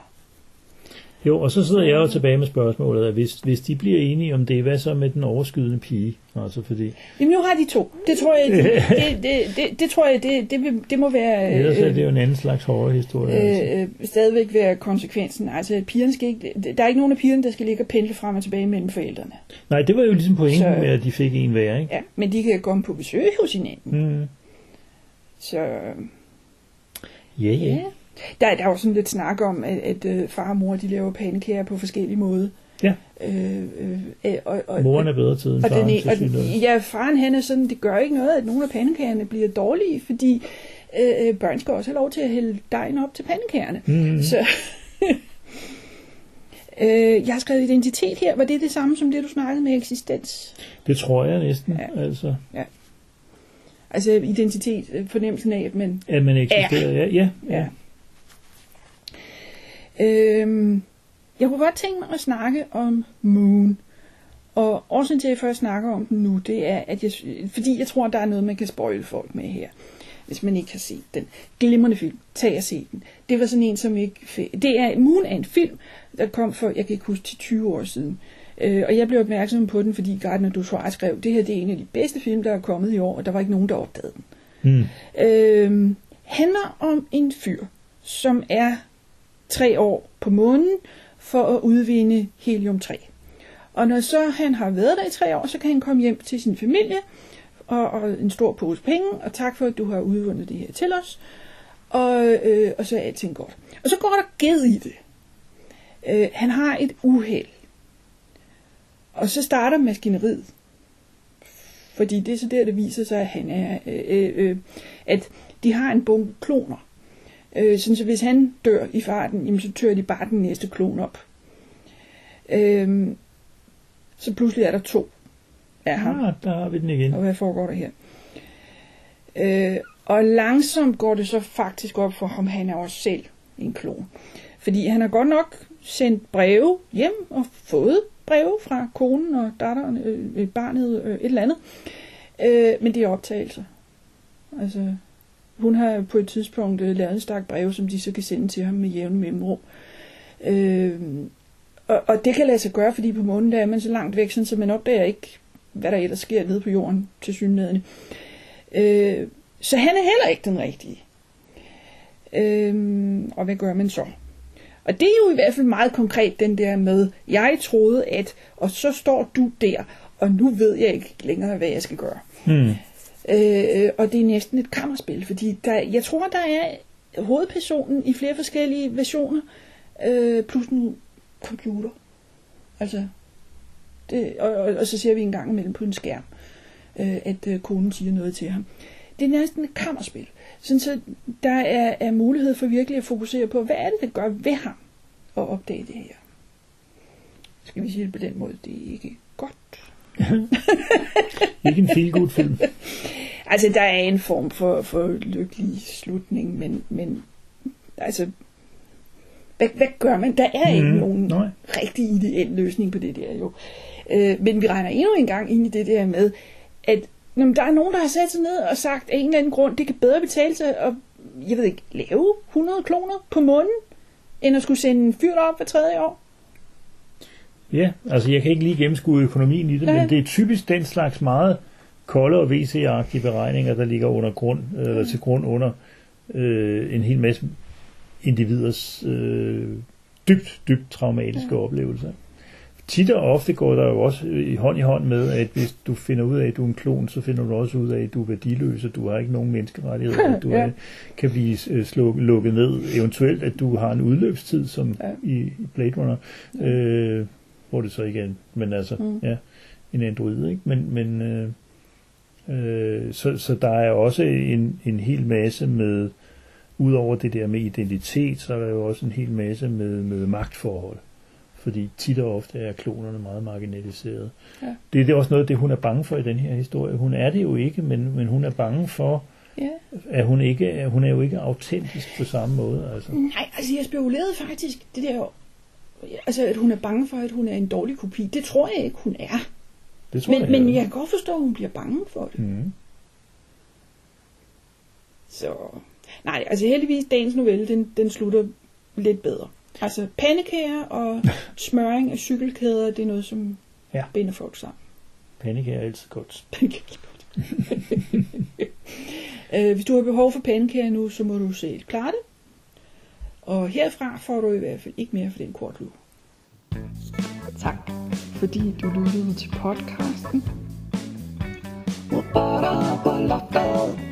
Jo, og så sidder jeg jo tilbage med spørgsmålet, at hvis, hvis de bliver enige om det, hvad så med den overskydende pige? Altså fordi, Jamen nu har de to. Det tror jeg, det, det, det, det, det, tror jeg, det, det, det må være... ellers er øh, det jo en anden slags horrorhistorie. altså. øh, øh, stadigvæk være konsekvensen. Altså, pigerne skal ikke, der er ikke nogen af pigerne, der skal ligge og pendle frem og tilbage mellem forældrene. Nej, det var jo ligesom pointen Så- med, at de fik en hver, ikke? Ja, men de kan komme på besøg hos hinanden. Mm. Så Ja, ja. ja. Der, der er jo sådan lidt snak om, at, at øh, far og mor de laver pandekager på forskellige måder. Ja. Øh, øh, og, og, Moren er bedre tid end og, faren, den, og til den, ja, faren han er sådan, det gør ikke noget, at nogle af pandekagerne bliver dårlige, fordi øh, øh, børn skal også have lov til at hælde dejen op til pandekagerne. Mm. Så, øh, jeg har skrevet identitet her. Var det det samme som det, du snakkede med eksistens? Det tror jeg næsten, Ja. altså. Altså identitet, øh, fornemmelsen af, at man... At man eksisterer, ja. ja, ja. Ja. Øhm, jeg kunne godt tænke mig at snakke om Moon. Og årsagen til, at jeg først snakker om den nu, det er, at jeg, fordi jeg tror, der er noget, man kan spoile folk med her. Hvis man ikke har set den. Glimrende film. Tag og se den. Det var sådan en, som ikke... Det er, Moon er en film, der kom for, jeg kan ikke huske, til 20 år siden. Øh, og jeg blev opmærksom på den, fordi Gardner Dozois skrev, det her det er en af de bedste film, der er kommet i år, og der var ikke nogen, der opdagede den. Mm. øh, handler om en fyr, som er tre år på månen for at udvinde helium-3. Og når så han har været der i tre år, så kan han komme hjem til sin familie og, og en stor pose penge, og tak for, at du har udvundet det her til os. Og, øh, og så er alting godt. Og så går der ged i det. Øh, han har et uheld. Og så starter maskineriet. Fordi det er så der, det viser sig, at han er, øh, øh, øh at de har en bunke kloner. Øh, sådan så hvis han dør i farten, jamen, så tør de bare den næste klon op. Øh, så pludselig er der to af ham. Ah, der har vi den igen. Og hvad foregår der her? Øh, og langsomt går det så faktisk op for ham, han er også selv en klon. Fordi han har godt nok sendt breve hjem og fået breve fra konen og datteren, øh, barnet, øh, et eller andet. Øh, men det er optagelser. Altså, hun har på et tidspunkt øh, lavet en stak breve, som de så kan sende til ham med jævne mellemrum. Øh, og, og det kan lade sig gøre, fordi på månen der er man så langt væk, sådan, så man opdager ikke, hvad der ellers sker nede på jorden til synligheden. Øh, så han er heller ikke den rigtige. Øh, og hvad gør man så? Og det er jo i hvert fald meget konkret den der med, jeg troede at, og så står du der, og nu ved jeg ikke længere, hvad jeg skal gøre. Hmm. Øh, og det er næsten et kammerspil, fordi der, jeg tror, der er hovedpersonen i flere forskellige versioner, øh, plus en computer. Altså, det, og, og, og så ser vi en gang imellem på en skærm, øh, at øh, konen siger noget til ham. Det er næsten et kammerspil. Sådan så der er, er mulighed for virkelig at fokusere på, hvad er det, der gør ved ham at opdage det her. Skal vi sige det på den måde, det er ikke godt. Ikke en feel film. Altså, der er en form for, for lykkelig slutning, men, men altså, hvad, hvad gør man? Der er ikke Mhm, nogen nej. rigtig ideel løsning på det der jo. Øh, men vi regner endnu en gang ind i det der med, at når der er nogen, der har sat sig ned og sagt, af en eller anden grund, det kan bedre betale sig at, jeg ved ikke, lave 100 kloner på månen, end at skulle sende en fyr op hver tredje år. Ja, altså jeg kan ikke lige gennemskue økonomien i det, Nej. men det er typisk den slags meget kolde og VC-agtige beregninger, der ligger under grund, eller til grund under øh, en hel masse individers øh, dybt, dybt traumatiske ja. oplevelser. Tit og ofte går der jo også i hånd i hånd med, at hvis du finder ud af, at du er en klon, så finder du også ud af, at du er værdiløs, og du har ikke nogen menneskerettigheder, at du Ja. er, kan blive øh, sluk, lukket ned. Eventuelt, at du har en udløbstid, som Ja. i, i Blade Runner, øh, hvor det så ikke er, en- men altså, Mm. ja, en android, ikke? Men, men øh, øh, så, så der er også en, en hel masse med, udover det der med identitet, så er der jo også en hel masse med, med magtforhold. fordi tit og ofte er klonerne meget marginaliseret. Ja. Det er det også noget, det hun er bange for i den her historie. Hun er det jo ikke, men, men hun er bange for, Ja. at hun ikke er, hun er jo ikke autentisk på samme måde. Altså. Nej, altså jeg spekulerede faktisk, det der, altså at hun er bange for, at hun er en dårlig kopi. Det tror jeg ikke, hun er. Det tror Men, jeg, men jeg kan godt forstå, at hun bliver bange for det. Mm. Så nej, altså heldigvis dagens novelle, den, den slutter lidt bedre. Altså pandekager og smøring af cykelkæder, det er noget, som Ja. binder folk sammen. Panik er altid godt. Pandekager er godt. øh, hvis du har behov for pandekager nu, så må du selv klare det. Og herfra får du i hvert fald ikke mere for den kortlue. Tak, fordi du lyttede til podcasten. Robotter på loftet.